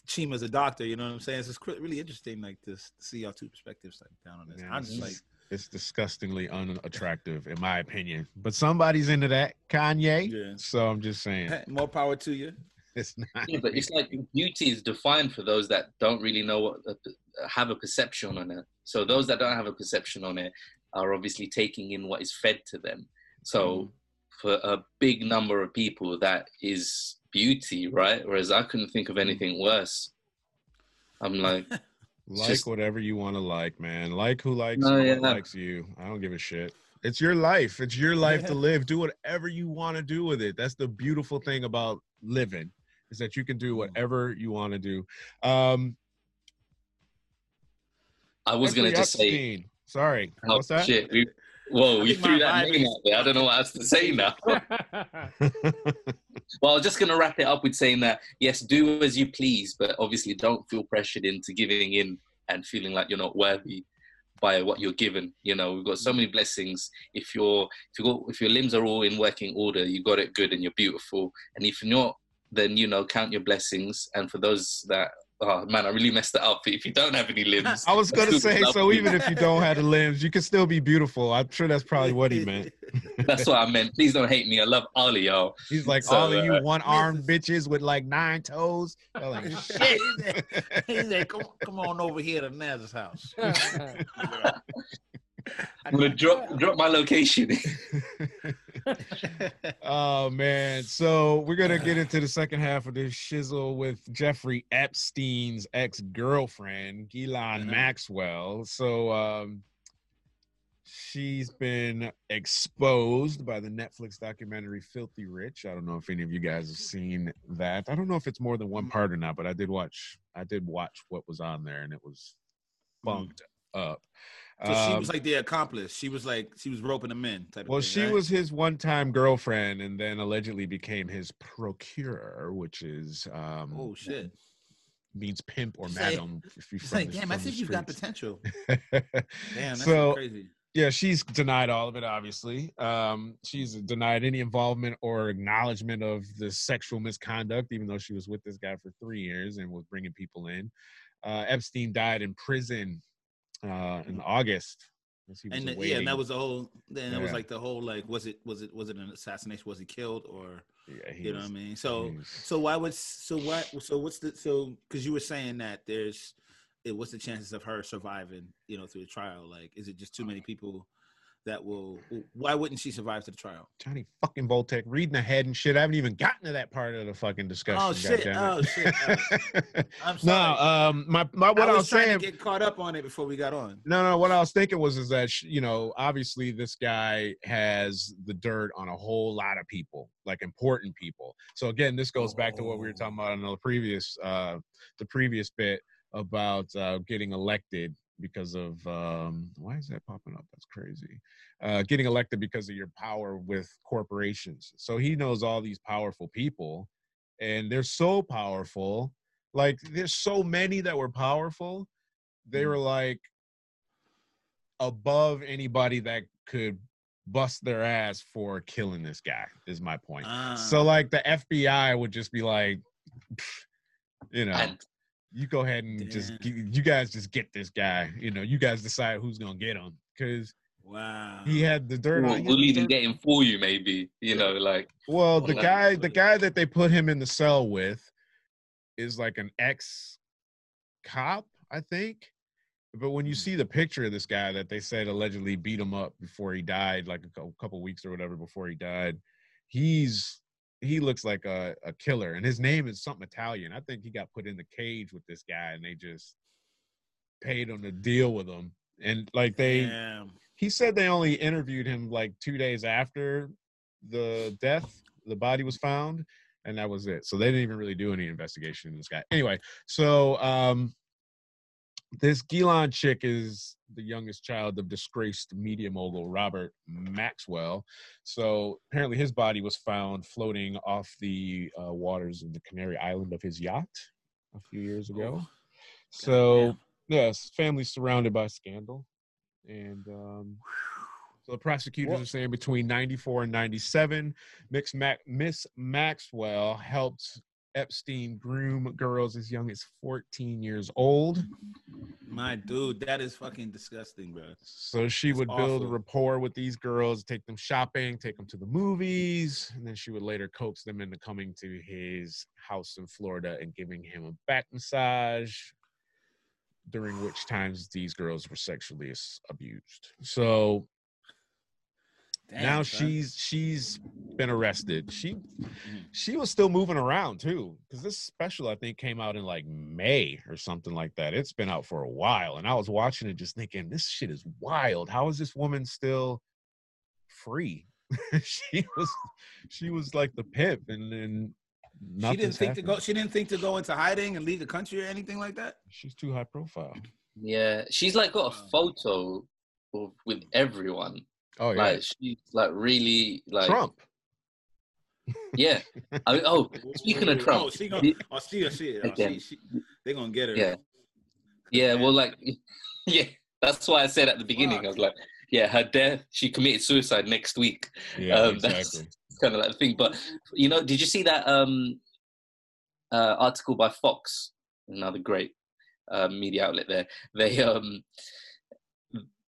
Chima's a doctor. You know what I'm saying? So it's cr- really interesting, like this, to see y'all two perspectives like down on this. Yeah, I'm just like, just- It's disgustingly unattractive, in my opinion. But somebody's into that, Kanye. Yeah. So I'm just saying, more power to you. it's not. Yeah, but it's like beauty is defined for those that don't really know what uh, have a perception on it. So those that don't have a perception on it are obviously taking in what is fed to them. So mm-hmm. for a big number of people, that is beauty, right? Whereas I couldn't think of anything worse. I'm like, like just- whatever you want to like, man. Like who likes No, you, yeah. what likes you. I don't give a shit. It's your life. It's your life to live. Do whatever you want to do with it. That's the beautiful thing about living is that you can do whatever you want to do. Um, I was gonna just say, Sorry, oh, what's that? shit, we, Whoa, you threw that name is- out there. I don't know what else to say now. Well, I was just going to wrap it up with saying that yes, do as you please, but obviously don't feel pressured into giving in and feeling like you're not worthy by what you're given. You know, we've got so many blessings. If your if you got if your limbs are all in working order, you got it good and you're beautiful. And if you're not, then you know count your blessings. And for those that oh man, I really messed it up. If you don't have any limbs, I was gonna say, so you. even if you don't have the limbs, you can still be beautiful. I'm sure that's probably what he meant. that's what I meant. Please don't hate me. I love all of y'all. He's like, So, all of you uh, one armed bitches with like nine toes. They're like, shit. He's like, he's like, come, come on over here to Naz's house. I'm gonna drop drop my location. oh man. So we're gonna get into the second half of this shizzle with Jeffrey Epstein's ex-girlfriend, Ghislaine Uh-huh. Maxwell. So um she's been exposed by the Netflix documentary Filthy Rich. I don't know if any of you guys have seen that. I don't know if it's more than one part or not, but I did watch I did watch what was on there and it was bunked up. So she Um, was like the accomplice. She was like she was roping them in. Type well, of thing, she right? was his one-time girlfriend, and then allegedly became his procurer, which is um, Oh shit! means pimp or like- madam. If you're from like, the- damn, I from the think you've got potential. Damn, that's so crazy. yeah, she's denied all of it. Obviously, um, she's denied any involvement or acknowledgement of the sexual misconduct, even though she was with this guy for three years and was bringing people in. Uh, Epstein died in prison uh, in August. as he was And the- yeah, and that was the whole. Then it was like the whole like, was it was it was it an assassination? Was he killed or yeah, you know what I mean? So was- so why would so what so what's the so because you were saying that there's it, what's the chances of her surviving you know through the trial? Like, is it just too many people that will? Why wouldn't she survive to the trial? Johnny fucking Voltik reading ahead and shit. I haven't even gotten to that part of the fucking discussion. Oh shit! Oh shit! I'm no, um, my, my what I I was, was, trying saying. to get caught up on it before we got on. no, no, what I was thinking was is that you know, obviously this guy has the dirt on a whole lot of people, like important people. So again, this goes back to what we were talking about in the previous, uh, the previous bit about uh, getting elected because of um, why is that popping up? That's crazy. Uh, getting elected because of your power with corporations. So he knows all these powerful people, and they're so powerful. Like there's so many that were powerful. They were like above anybody that could bust their ass for killing this guy. Is my point. So Ah. like the FBI would just be like, you know, And you go ahead and just Damn. g- you guys just get this guy. You know, you guys decide who's gonna get him because wow. he had the dirt we'll, on. he had we'll even get him for you, maybe. You know, like Well, the Well, guy, the guy that they put him in the cell with, is like an ex cop, I think. But when you Hmm. see the picture of this guy that they said allegedly beat him up before he died, like a couple weeks or whatever before he died, he's he looks like a, a killer, and his name is something Italian. I think he got put in the cage with this guy, and they just paid him to deal with him. And like they, Damn. he said they only interviewed him like two days after the death the body was found and that was it so they didn't even really do any investigation in this guy anyway so um this Gilon chick is the youngest child of disgraced media mogul Robert Maxwell. So apparently, his body was found floating off the uh, waters of the Canary Island of his yacht a few years ago. Oh, so yes, family surrounded by scandal, and um, so the prosecutors What- are saying between 94 and 97, Miss, Mac- Miss Maxwell helped Epstein groom girls as young as 14 years old. My dude, that is fucking disgusting, bro. So she That's would build a awful. rapport with these girls, take them shopping, take them to the movies, and then she would later coax them into coming to his house in Florida and giving him a back massage. During which times these girls were sexually abused. So Damn, now son. she's she's been arrested. She Mhm. she was still moving around too, because this special I think came out in like May or something like that. It's been out for a while, and I was watching it just thinking, this shit is wild. How is this woman still free? she was she was like the pimp, and then she didn't think to go. She didn't think to go into hiding and leave the country or anything like that. She's too high profile. yeah, she's like got a photo of, with everyone. Oh yeah, Like she's like really like Trump. Yeah. I mean, oh, speaking of Trump, oh, she gonna, oh, she, she, oh, Again. she, she, they gonna get her. Yeah. yeah, well, like, yeah, that's why I said at the beginning, I was like, yeah, her death, she committed suicide next week. Yeah, um, that's exactly. kind of like the thing. But you know, did you see that um uh, article by Fox, another great uh, media outlet? There, they um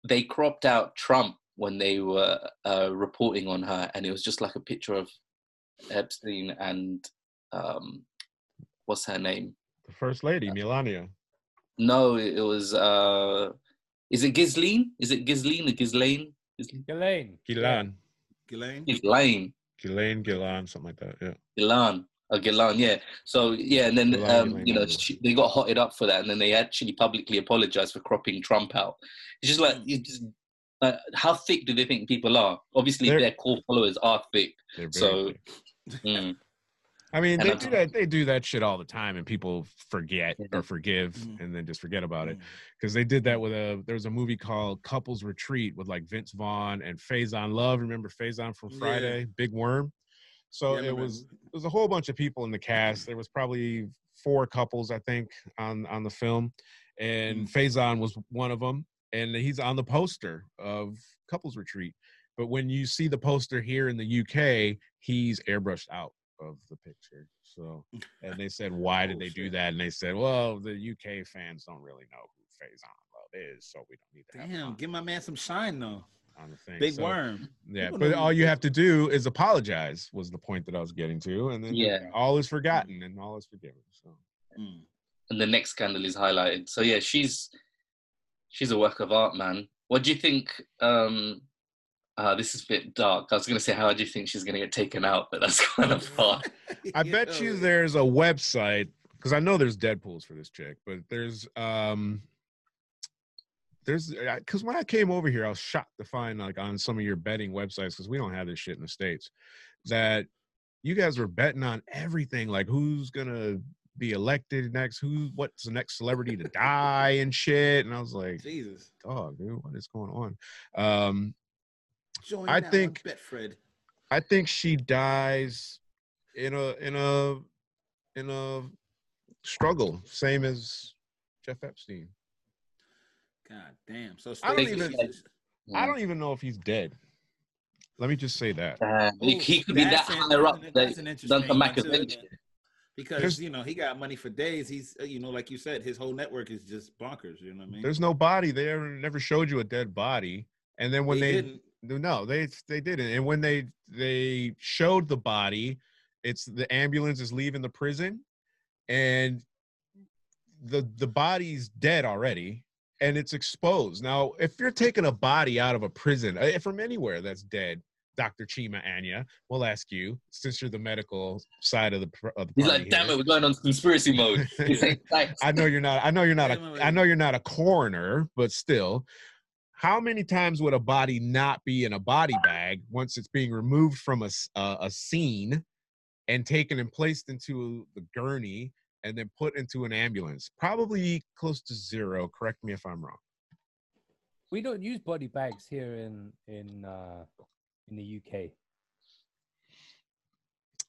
they cropped out Trump when they were uh, reporting on her, and it was just like a picture of Epstein and um what's her name? The first lady, Melania. No, it was uh is it Ghislaine? Is it Ghislaine or Ghislaine? Ghislaine? Elaine. Gilan. Ghislaine. Ghislaine. Ghislaine, Gilan, something like that. Yeah. Gilan. Oh, Gilan, yeah. So yeah, and then Gilan, um, Gilan, you know she, they got hotted up for that, and then they actually publicly apologized for cropping Trump out. It's just like you just uh, how thick do they think people are? Obviously, They're- their core followers are thick. So- thick. Mm. I mean, And they I'm- do that. They do that shit all the time, and people forget or forgive, Mhm. and then just forget about it. Mm. Because they did that with a. There was a movie called Couples Retreat with like Vince Vaughn and Faison Love. Remember Faison from Yeah. Friday? Big Worm. So Yeah, it was. There was a whole bunch of people in the cast. There was probably four couples, I think, on on the film, and Faison was one of them, and he's on the poster of Couples Retreat. But when you see the poster here in the UK, he's airbrushed out of the picture. So, and they said, why did Oh, they do that? And they said, well, the UK fans don't really know who Faison Love is, so we don't need to Damn, on, give my man some shine though. on the thing. Big So, worm. Yeah, People but all you have to do is apologize. Was the point that I was getting to, and then Yeah. all is forgotten and all is forgiven. So Mm. And the next scandal is highlighted. So yeah, she's she's a work of art, man. What do you think? Um, uh, this is a bit dark. I was gonna say, how do you think she's gonna get taken out? But that's kind of hard. I bet you there's a website because I know there's Deadpool's for this chick, but there's um there's because when I came over here, I was shocked to find like on some of your betting websites because we don't have this shit in the states that you guys were betting on everything like who's gonna be elected next, who what's the next celebrity to die and shit, and I was like, Jesus. dog, dude, what is going on? Um, Join I think- Betfred. I think she dies in a in a in a struggle, same as Jeff Epstein. God damn. So I don't even- I don't even know if he's dead. Let me just say that. Uh, he, he could be that That's higher up. that's That an done interesting Because There's- you know he got money for days. He's uh, you know like you said, his whole network is just bonkers. You know what I mean? There's no body. They ever, never showed you a dead body. And then when They they, didn't. no, they they didn't. And when they they showed the body, it's the ambulance is leaving the prison, and the the body's dead already, and it's exposed. Now, if you're taking a body out of a prison uh, from anywhere that's dead, Dr. Chima Anya, we'll ask you since you're the medical side of the pr- of the He's like, damn here. it, we're going on conspiracy mode. He's like. I know you're not. I know you're not Wait, wait, a. wait. I know you're not a coroner, but still, how many times would a body not be in a body bag once it's being removed from a a scene and taken and placed into the gurney and then put into an ambulance? Probably close to zero. Correct me if I'm wrong. We don't use body bags here in in uh, in the UK.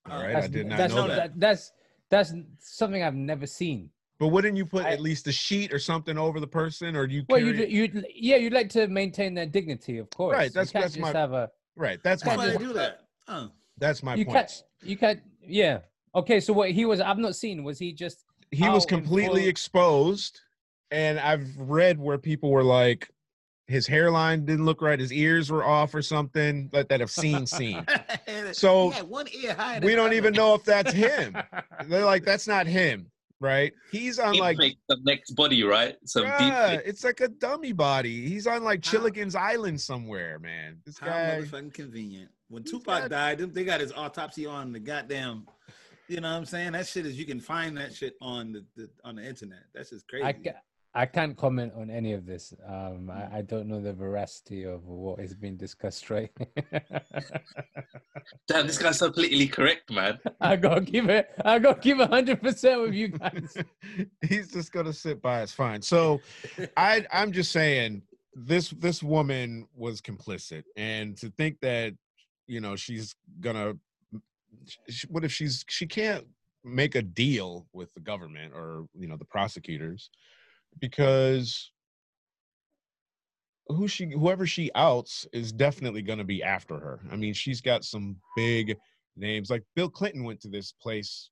All right, I did not that's, know that. that. That's that's something I've never seen. But wouldn't you put I- at least a sheet or something over the person, or do you? Well, you it- you yeah, you'd like to maintain their dignity, of course. Right, that's- you can't that's just my- have a right. That's That's why they do that. Oh. That's my you point. can't you can't yeah. Okay, so what he was I've not seen was he just he was completely full- exposed and i've read where people were like his hairline didn't look right his ears were off or something like that have seen seen So, He one ear we don't even know if that's him they're like that's not him right he's on Deep like the next body, right? Some yeah, it's like a dummy body he's on like How- Chilligan's Island somewhere man this How guy motherfucking convenient. When Tupac got- died, them- they got his autopsy on the goddamn. You know what I'm saying? That shit is you can find that shit on the, the on the internet. That's just crazy. I, ca- I can't comment on any of this. Um, I, I don't know the veracity of what is being discussed, right? Damn, this guy's so politically correct, man. I gotta give it. I gotta give a hundred percent with you guys. he's just gonna sit by it's fine so i i'm just saying this this woman was complicit, and to think that you know she's gonna, sh- what if she's she can't make a deal with the government or you know the prosecutors because who she whoever she outs is definitely going to be after her. I mean, she's got some big names. Like Bill Clinton went to this place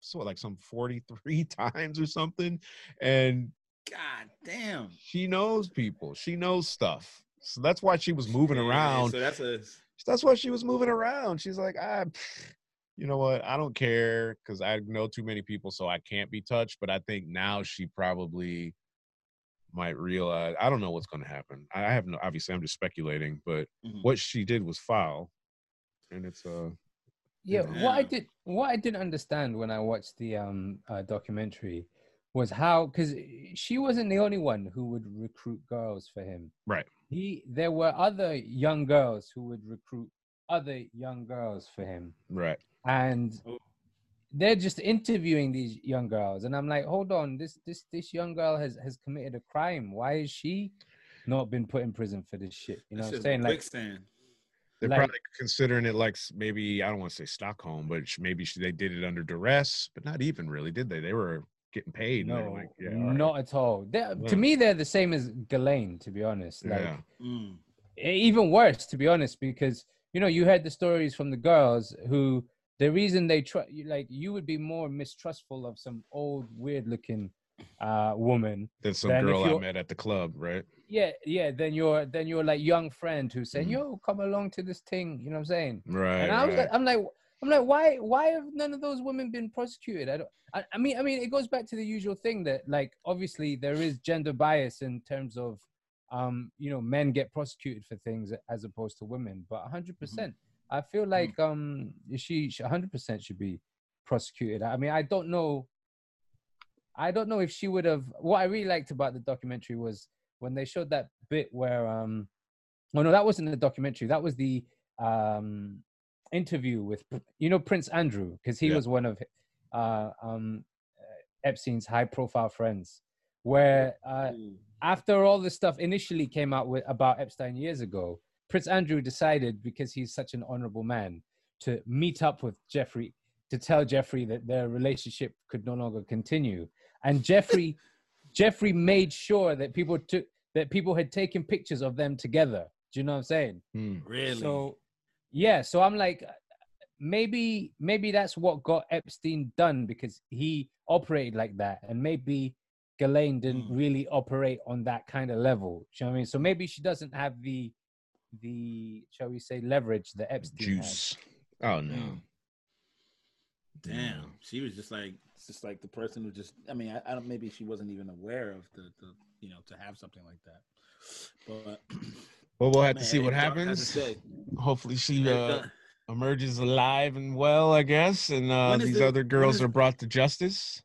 so like some 43 times or something and God damn. she knows people. She knows stuff. So that's why she was moving around. So that's a That's why she was moving around. She's like, ah, I you know what? I don't care because I know too many people, so I can't be touched. But I think now she probably might realize. I don't know what's going to happen. I I have no. Obviously, I'm just speculating. But Mhm. what she did was foul, and it's uh. Yeah, what I did, what I didn't understand when I watched the um uh, documentary was how, because she wasn't the only one who would recruit girls for him. Right. He, there were other young girls who would recruit other young girls for him, Right. and Oh. They're just interviewing these young girls, and I'm like, hold on, this this this young girl has has committed a crime. Why is she not been put in prison for this shit? You know that's what I'm saying? Like, quicksand. They're Like- probably considering it like maybe I don't want to say Stockholm, but maybe sh- they did it under duress, but not even really, did they? They were getting paid. and they were no, like, yeah, all right. not at all. They're, Yeah. To me, they're the same as Ghislaine, to be honest. Like, yeah, Mm. even worse to be honest because you know you heard the stories from the girls who the reason they try like you would be more mistrustful of some old weird looking uh woman than some Then if girl I met at the club, right? yeah yeah then you're then you're like young friend who's saying Mhm. yo come along to this thing you know what i'm saying Right. and i was right. like i'm like i'm like why why have none of those women been prosecuted i don't I, I mean i mean it goes back to the usual thing that like obviously there is gender bias in terms of um you know men get prosecuted for things as opposed to women but 100% i feel like um she she 100% should be prosecuted. I mean i don't know i don't know if she would have what i really liked about the documentary was when they showed that bit where um oh no that wasn't the documentary. That was the um interview with you know prince andrew because he Yeah. was one of uh um epstein's high profile friends where uh after all this stuff initially came out with about epstein years ago prince andrew decided because he's such an honorable man to meet up with jeffrey to tell jeffrey that their relationship could no longer continue and jeffrey jeffrey made sure that people took that people had taken pictures of them together do you know what i'm saying Hmm. Really? so yeah, so I'm like maybe maybe that's what got Epstein done because he operated like that and maybe Ghislaine didn't Mm. really operate on that kind of level. Do you know what I mean? So maybe she doesn't have the the shall we say leverage that Epstein had. Juice. Oh no. Mm. Damn. No. She was just like it's just like the person who just I mean, I, I don't maybe she wasn't even aware of the, the you know, to have something like that. But Well, we'll have to see what it's dark as happens. Hopefully, she uh, emerges alive and well, I guess, and uh, these the- other girls is- are brought to justice.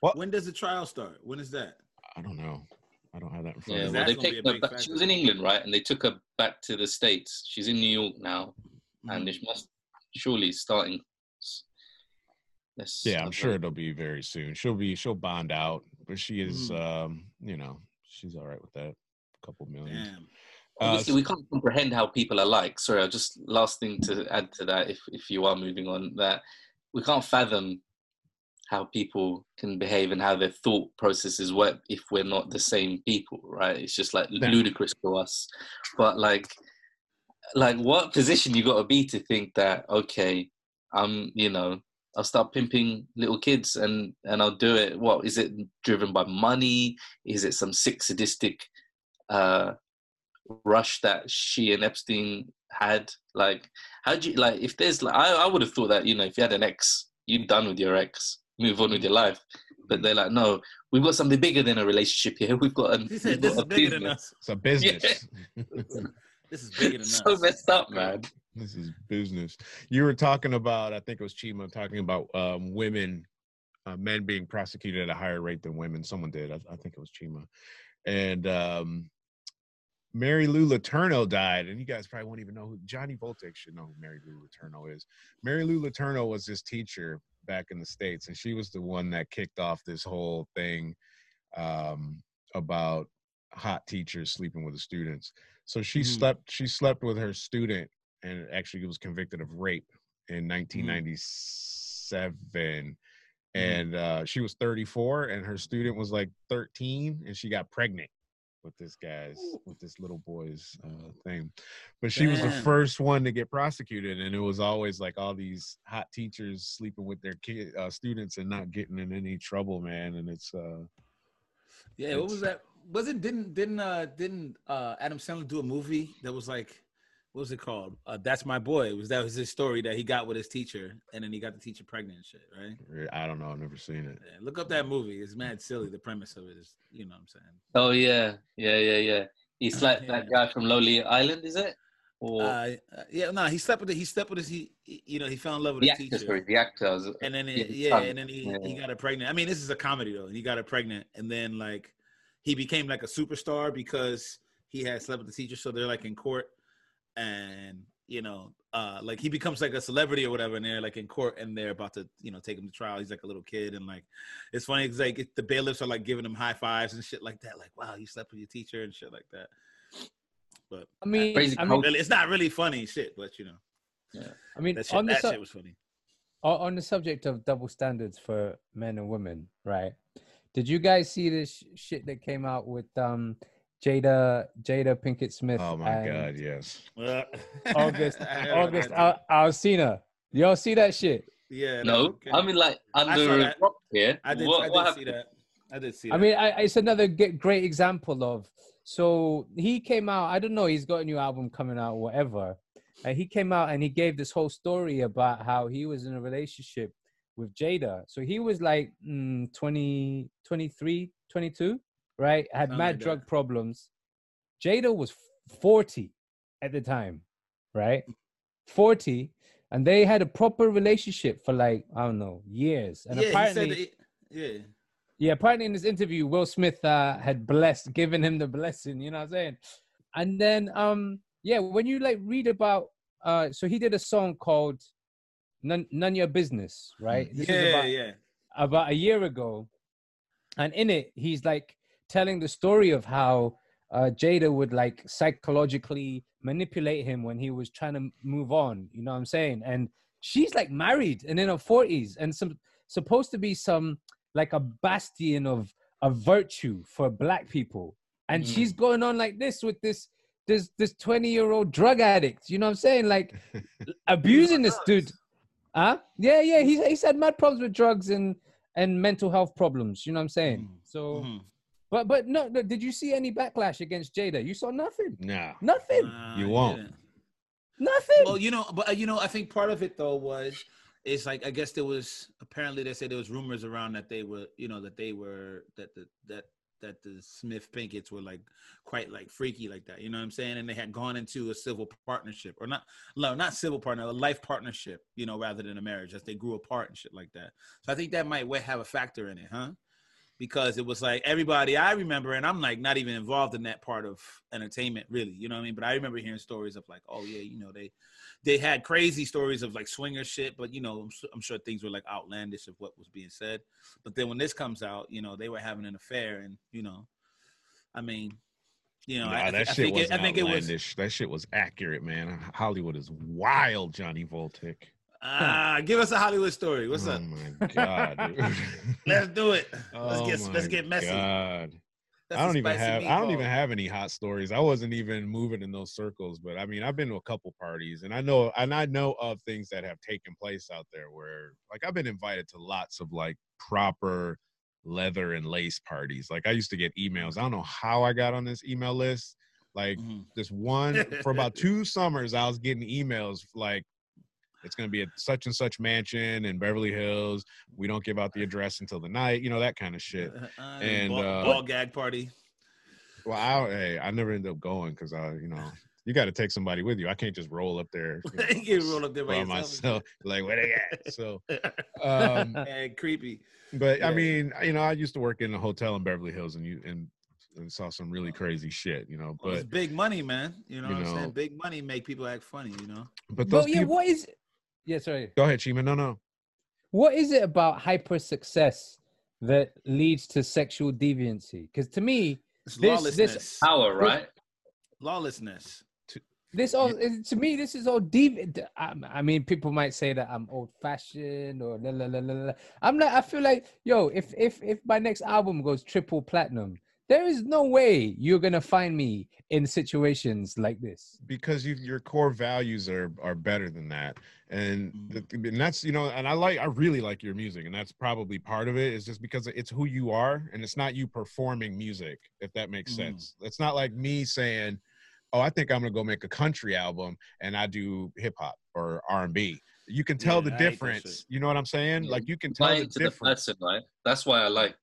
What? When does the trial start? When is that? I don't know. I don't have that in front Yeah, of well, me. that's they've gonna be a taken her back. She was in England, right? And they took her back to the States. She's in New York now, and Mhm. it must surely starting. Let's Yeah, I'm sure it'll be very soon. She'll be she'll bond out, but she is, Mhm. um, you know, she's all right with that. A couple million. Damn. Uh, Obviously, we can't comprehend how people are like. Sorry, I'll just last thing to add to that, if if you are moving on, that we can't fathom how people can behave and how their thought processes work if we're not the same people, right? It's just like No. ludicrous to us. But like, like what position you got to be to think that okay, I'm, you know, I'll start pimping little kids and and I'll do it. What is it driven by money? Is it some sick sadistic? uh rush that she and Epstein had? Like, how do you like if there's like I, I would have thought that, you know, if you had an ex, you're done with your ex, move on with your life. But they're like, no, we've got something bigger than a relationship here. We've got an He we've this got is a bigger than business." us. It's a business. This is bigger than It's us. so messed up, man. this is business. You were talking about, I think it was Chima talking about um, women, uh, men being prosecuted at a higher rate than women. Someone did. I, I think it was Chima. And um, Mary Lou Letourneau died, and you guys probably won't even know who Johnny Voltik should know who Mary Lou Letourneau is. Mary Lou Letourneau was this teacher back in the states, and she was the one that kicked off this whole thing um, about hot teachers sleeping with the students. So she Mhm. slept she slept with her student and actually was convicted of rape in Mm-hmm. 1997 and uh, she was 34 and her student was like 13 and she got pregnant with this guy's with this little boy's uh, thing but she was the first one to get prosecuted and it was always like all these hot teachers sleeping with their kid uh, students and not getting in any trouble man and it's uh Yeah, what was that? Was it didn't didn't uh didn't uh Adam Sandler do a movie that was like what was it called? Uh, That's my boy. It was that was his story that he got with his teacher, and then he got the teacher pregnant and shit, right? i don't know i've never seen it Yeah, look up that movie. It's mad silly. The premise of it is, you know what I'm saying? Oh yeah, yeah, yeah, yeah. He slapped that guy from Lonely Island, is it? Or Uh, uh, yeah, no, he slept with it. He slept with his. He, he- you know, he fell in love with the his actor, teacher. sorry, the actor. was- and then Yeah, it, his yeah, and then he, he got her pregnant. I mean, this is a comedy though. And he got her pregnant, and then like he became like a superstar because he had slept with the teacher. So they're like in court, and you know, uh, like he becomes like a celebrity or whatever, and they're like in court, and they're about to you know take him to trial. He's like a little kid, and like it's funny because like it, the bailiffs are like giving him high fives and shit like that. Like, wow, you slept with your teacher and shit like that. But I mean, Crazy I mean, really, it's not really funny shit. But you know, yeah. I mean, that on shit, the that su- shit was funny. on the subject of double standards for men and women, right? Did you guys see this sh- shit that came out with um Jada Jada Pinkett Smith? oh my and god yes August August about that. Al- Alsina. Y'all see that shit? Yeah. No, okay. I mean like under a rock here. I did. What, I did what see happened? that. I did see. I mean, I, it's another g- great example of. So he came out. I don't know. He's got a new album coming out, whatever. And he came out and he gave this whole story about how he was in a relationship with Jada. So he was like mm, 20, 23, 22, right? Had Something mad like that. drug problems. Jada was 40 at the time, right? 40. And they had a proper relationship for like, I don't know, years. And yeah, apparently, he said. That he, yeah. yeah, apparently in this interview, Will Smith uh, had blessed, given him the blessing. You know what I'm saying? And then, um, yeah, when you like read about, uh, so he did a song called "None, None Your Business," right? This yeah. about, yeah. about a year ago, and in it, he's like telling the story of how uh, Jada would like psychologically manipulate him when he was trying to move on. You know what I'm saying? And she's like married and in her 40s, and some supposed to be some like a bastion of a virtue for black people, and Mm. she's going on like this with this. This this 20 year old drug addict, you know what I'm saying? Like abusing this dude. Huh? Yeah, yeah. He's he's had mad problems with drugs and and mental health problems. You know what I'm saying? Mhm. So, Mhm. But but no, no. Did you see any backlash against Jada? You saw nothing. nah Nothing. Nah, You won't. didn't. Nothing. Well, you know, but uh, you know, I think part of it though was it's like I guess there was apparently they said there was rumors around that they were, you know, that they were that the that that the Smith Pinkets were like quite like freaky like that. You know what I'm saying? And they had gone into a civil partnership or not no, not civil partner, a life partnership, you know, rather than a marriage as they grew apart and shit like that. So I think that might have a factor in it, huh? Because it was like everybody I remember, and I'm like not even involved in that part of entertainment, really. You know what I mean? But I remember hearing stories of like, oh yeah, you know, they they had crazy stories of like swinger shit, but you know, I'm, I'm sure things were like outlandish of what was being said. But then when this comes out, you know, they were having an affair, and you know, I mean, you know, Nah, I, that I shit think was it, I think it was. That shit was accurate, man. Hollywood is wild, Johnny Voltik. Ah, give us a Hollywood story. What's oh up? my god. Let's do it. Let's Oh get let's get messy. God. That's I don't even have I don't even have any hot stories. I wasn't even moving in those circles, but I mean I've been to a couple parties and I know and I know of things that have taken place out there where like I've been invited to lots of like proper leather and lace parties. Like I used to get emails. I don't know how I got on this email list. Like Mhm. this one for about two summers I was getting emails like it's going to be at such and such mansion in Beverly Hills. We don't give out the address until the night, you know that kind of shit. Uh, And, ball, uh, ball gag party. Well, I, hey, I never ended up going because I, you know, you got to take somebody with you. I can't just roll up there. You know, You roll up there by by yourself. myself. Like where they at? So, um, and creepy. but I mean, you know, I used to work in a hotel in Beverly Hills, and you and and saw some really crazy shit, you know. Well, it's But big money, man. You know you what I'm saying? Big money make people act funny, you know? but those But yeah, people. what is? Yeah, sorry. Go ahead, Chima. No, no. What is it about hyper success that leads to sexual deviancy? Because to me, It's This- lawlessness. this- Power, right? lawlessness. This all it- to me, this is all deep. I, I mean, people might say that I'm old fashioned or la, la, la, la, la. I'm like, I feel like, yo, if if if my next album goes triple platinum, there is no way you're gonna find me in situations like this. because you, your core values are are better than that. And, the, and that's you know and i like i really like your music and that's probably part of it is just because it's who you are and it's not you performing music if that makes Mhm. sense. It's not like me saying oh i think i'm gonna go make a country album and i do hip-hop or r&b you can tell Yeah, the I hate that difference you know what i'm saying? Like you can tell the to the difference. person, right? That's why I like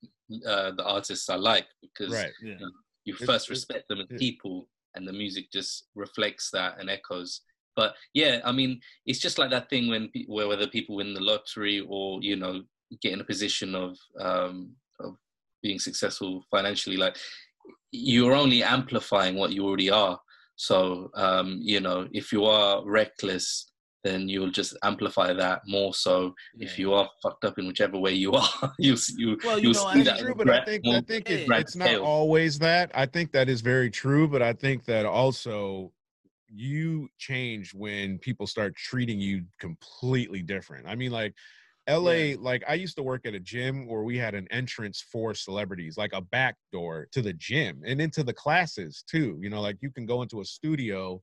uh, the artists I like because right Yeah. you It's- first respect them as yeah. people and the music just reflects that and echoes but yeah i mean it's just like that thing when pe- where whether people win the lottery or you know get in a position of um of being successful financially like you're only amplifying what you already are so um you know if you are reckless then you'll just amplify that more so if you are fucked up in whichever way you are you you Well, you you'll know, see I- that That's true, but I think I think it, it's not scale. always that. I think that is very true, but I think that also you change when people start treating you completely different. I mean, like LA, like I used to work at a gym where we had an entrance for celebrities, like a back door to the gym and into the classes too. You know, like you can go into a studio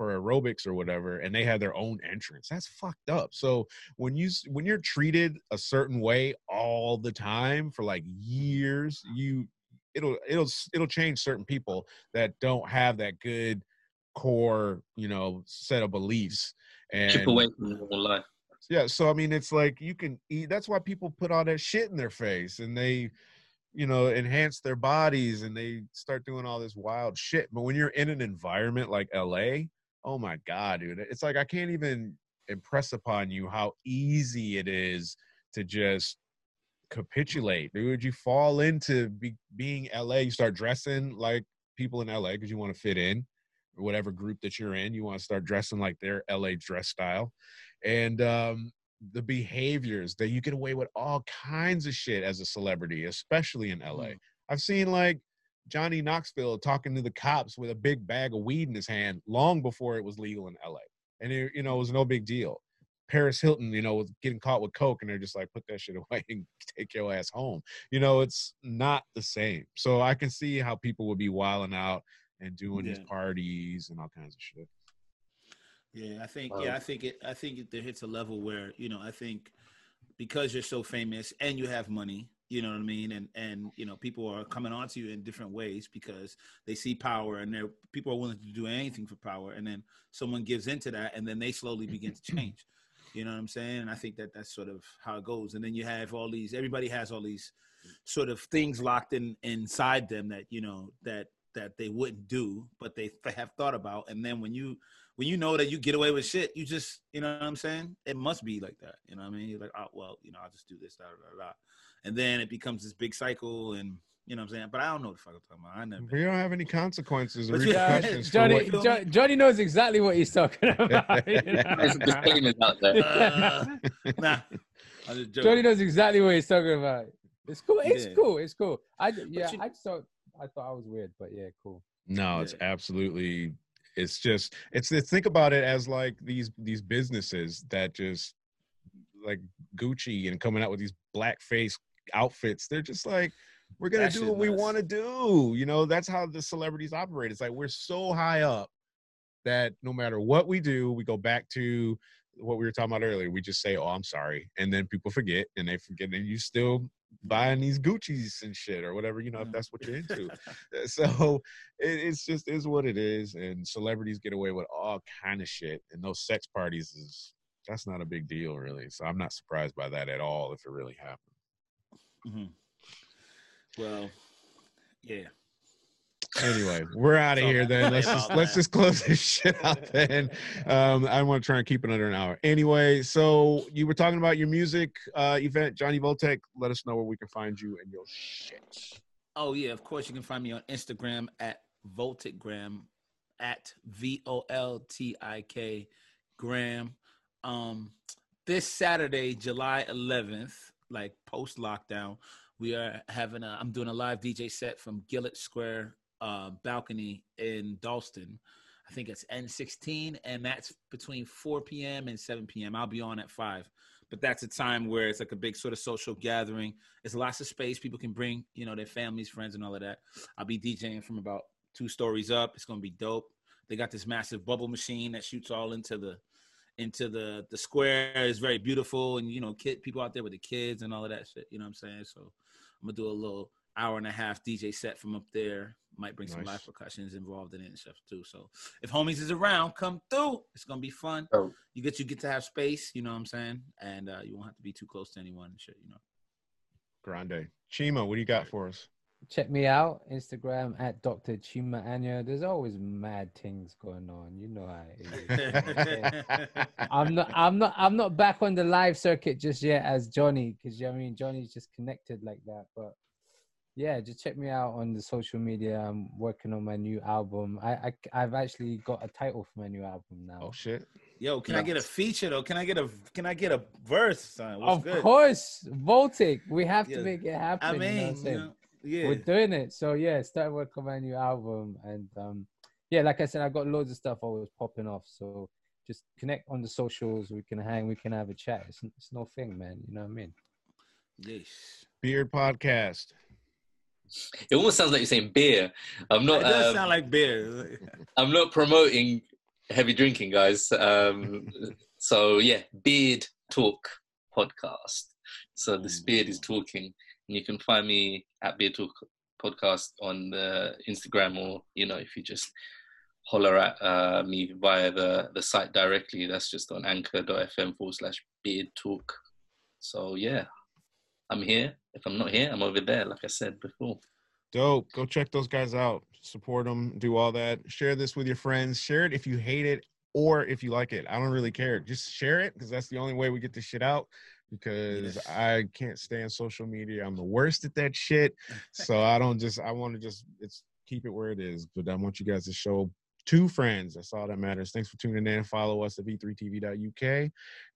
for aerobics or whatever and they have their own entrance that's fucked up. So when you when you're treated a certain way all the time for like years you it'll it'll it'll change certain people that don't have that good core you know set of beliefs and chip away from normal life. Yeah so i mean it's like you can eat that's why people put all that shit in their face and they you know enhance their bodies and they start doing all this wild shit but when you're in an environment like la oh my god dude it's like i can't even impress upon you how easy it is to just capitulate dude. You fall into be, being la you start dressing like people in la because you want to fit in or whatever group that you're in you want to start dressing like their la dress style. And um the behaviors that you get away with all kinds of shit as a celebrity especially in la Mm. i've seen like johnny knoxville talking to the cops with a big bag of weed in his hand long before it was legal in la and it, you know it was no big deal. Paris hilton you know was getting caught with coke and they're just like put that shit away and take your ass home. You know it's not the same. So i can see how people would be wilding out and doing these parties and all kinds of shit. Yeah, I think Wow. yeah, I think it I think it hits a level where, you know, I think because you're so famous and you have money, you know what I mean, and and you know, people are coming on to you in different ways because they see power and they're people are willing to do anything for power and then someone gives into that and then they slowly begin to change. You know what I'm saying? And I think that that's sort of how it goes. And then you have all these everybody has all these sort of things locked in inside them that, you know, that that they wouldn't do, but they have thought about. And then when you when you know that you get away with shit, you just, you know what I'm saying? It must be like that. You know what I mean? You're like, oh, well, you know, I'll just do this, da, da, da. And then it becomes this big cycle and, you know what I'm saying? But I don't know what the fuck I'm talking about. I never. but you don't have any consequences or But repercussions for Johnny, Jo- Johnny knows exactly what he's talking about. you know? There's disclaimers out there. Uh, nah. I'm just. Johnny knows exactly what he's talking about. It's cool. It's Yeah. cool. It's cool. I d- yeah. you- I just thought I thought I was weird, but yeah, cool. No, it's absolutely. It's just it's, it's think about it as like these these businesses that just like Gucci and coming out with these blackface outfits. They're just like we're gonna That do what we want to do. You know, that's how the celebrities operate. It's like we're so high up that no matter what we do, we go back to what we were talking about earlier. We just say, "Oh, I'm sorry," and then people forget, and they forget, and you still buying these Gucci's and shit or whatever. You know, if that's what you're into. Uh, so it, it's just is what it is and celebrities get away with all kind of shit and those sex parties is that's not a big deal really so i'm not surprised by that at all if it really happened Mhm. Well, yeah. anyway we're out of here then let's just let's just close this shit out then um i want to try and keep it under an hour anyway so you were talking about your music uh event johnny voltik let us know where we can find you and your shit Oh yeah, of course you can find me on Instagram at Voltikgram at V O L T I K Gram. Um this Saturday, July 11th, like post lockdown, we are having a I'm doing a live DJ set from Gillett Square uh, balcony in Dalston. I think it's N16, and that's between 4 p.m. and 7 p.m. I'll be on at 5. But that's a time where it's like a big sort of social gathering. There's lots of space. People can bring, you know, their families, friends, and all of that. I'll be DJing from about two stories up. It's gonna be dope. They got this massive bubble machine that shoots all into the into the the square. is very beautiful, and you know, kid people out there with the kids and all of that shit. You know what I'm saying? So I'm gonna do a little hour and a half DJ set from up there. Might bring some live Nice. percussions involved in it and stuff too. So if homies is around, come through. It's gonna be fun. Oh. You get you get to have space. You know what I'm saying? And uh, you won't have to be too close to anyone and shit. You know. Grande. Chima, what do you got for us? Check me out Instagram at Dr. Chima Anya. There's always mad things going on. You know how it is. I'm not I'm not I'm not back on the live circuit just yet as Johnny because you know what I mean Johnny's just connected like that. But yeah, just check me out on the social media. I'm working on my new album. I, I I've actually got a title for my new album now. Oh shit. Yo, can I get a feature though? Can I get a Can I get a verse? Son? What's of good? course, Voltik. We have Yeah. to make it happen. I you know mean, you know, yeah. we're doing it. So yeah, start working on my new album, and um, yeah, like I said, I've got loads of stuff always popping off. So just connect on the socials. We can hang. We can have a chat. It's, it's no thing, man. You know what I mean? Yeesh. Beard podcast. It almost sounds like you're saying beer. I'm not. It not. does Um, sound like beer. I'm not promoting heavy drinking, guys. Um, so yeah, Beard Talk podcast. So this beard is talking, and you can find me at Beard Talk podcast on the Instagram, or you know, if you just holler at uh, me via the the site directly, that's just on anchor.fm forward slash Beard Talk. So yeah, I'm here. If I'm not here, I'm over there, like I said before. Dope. Go check those guys out. Support them. Do all that. Share this with your friends. Share it if you hate it or if you like it. I don't really care. Just share it because that's the only way we get this shit out. Because Yes. I can't stand social media. I'm the worst at that shit. So I don't just. I want to just. It's keep it where it is. But I want you guys to show two friends. That's all that matters. Thanks for tuning in. Follow us at v3tv.uk.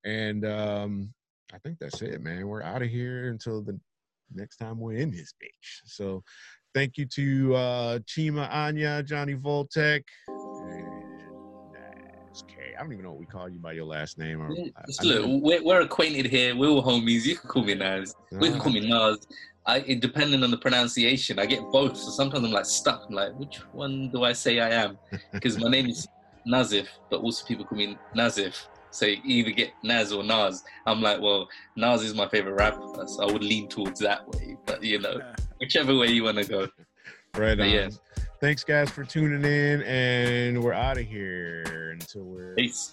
And um, I think that's it, man. We're out of here until the next time we're in this bitch. So thank you to uh Chima Anya, Johnny Voltik, and Naz K. I don't even know what we call you by your last name. Or, I- Just I look, didn't- we're, we're acquainted here. We're all homies. You can call me Naz. We can Ah, call me Nas. I, it, depending on the pronunciation, I get both. So sometimes I'm like stuck. I'm like, which one do I say I am? Because my name is Nazif, but also people call me Nazif. So you either get Naz or Nas. I'm like, well, Nas is my favorite rapper, so I would lean towards that way. But you know, whichever way you want to go. right but on. yeah. Thanks guys for tuning in, and we're out of here until we're Peace.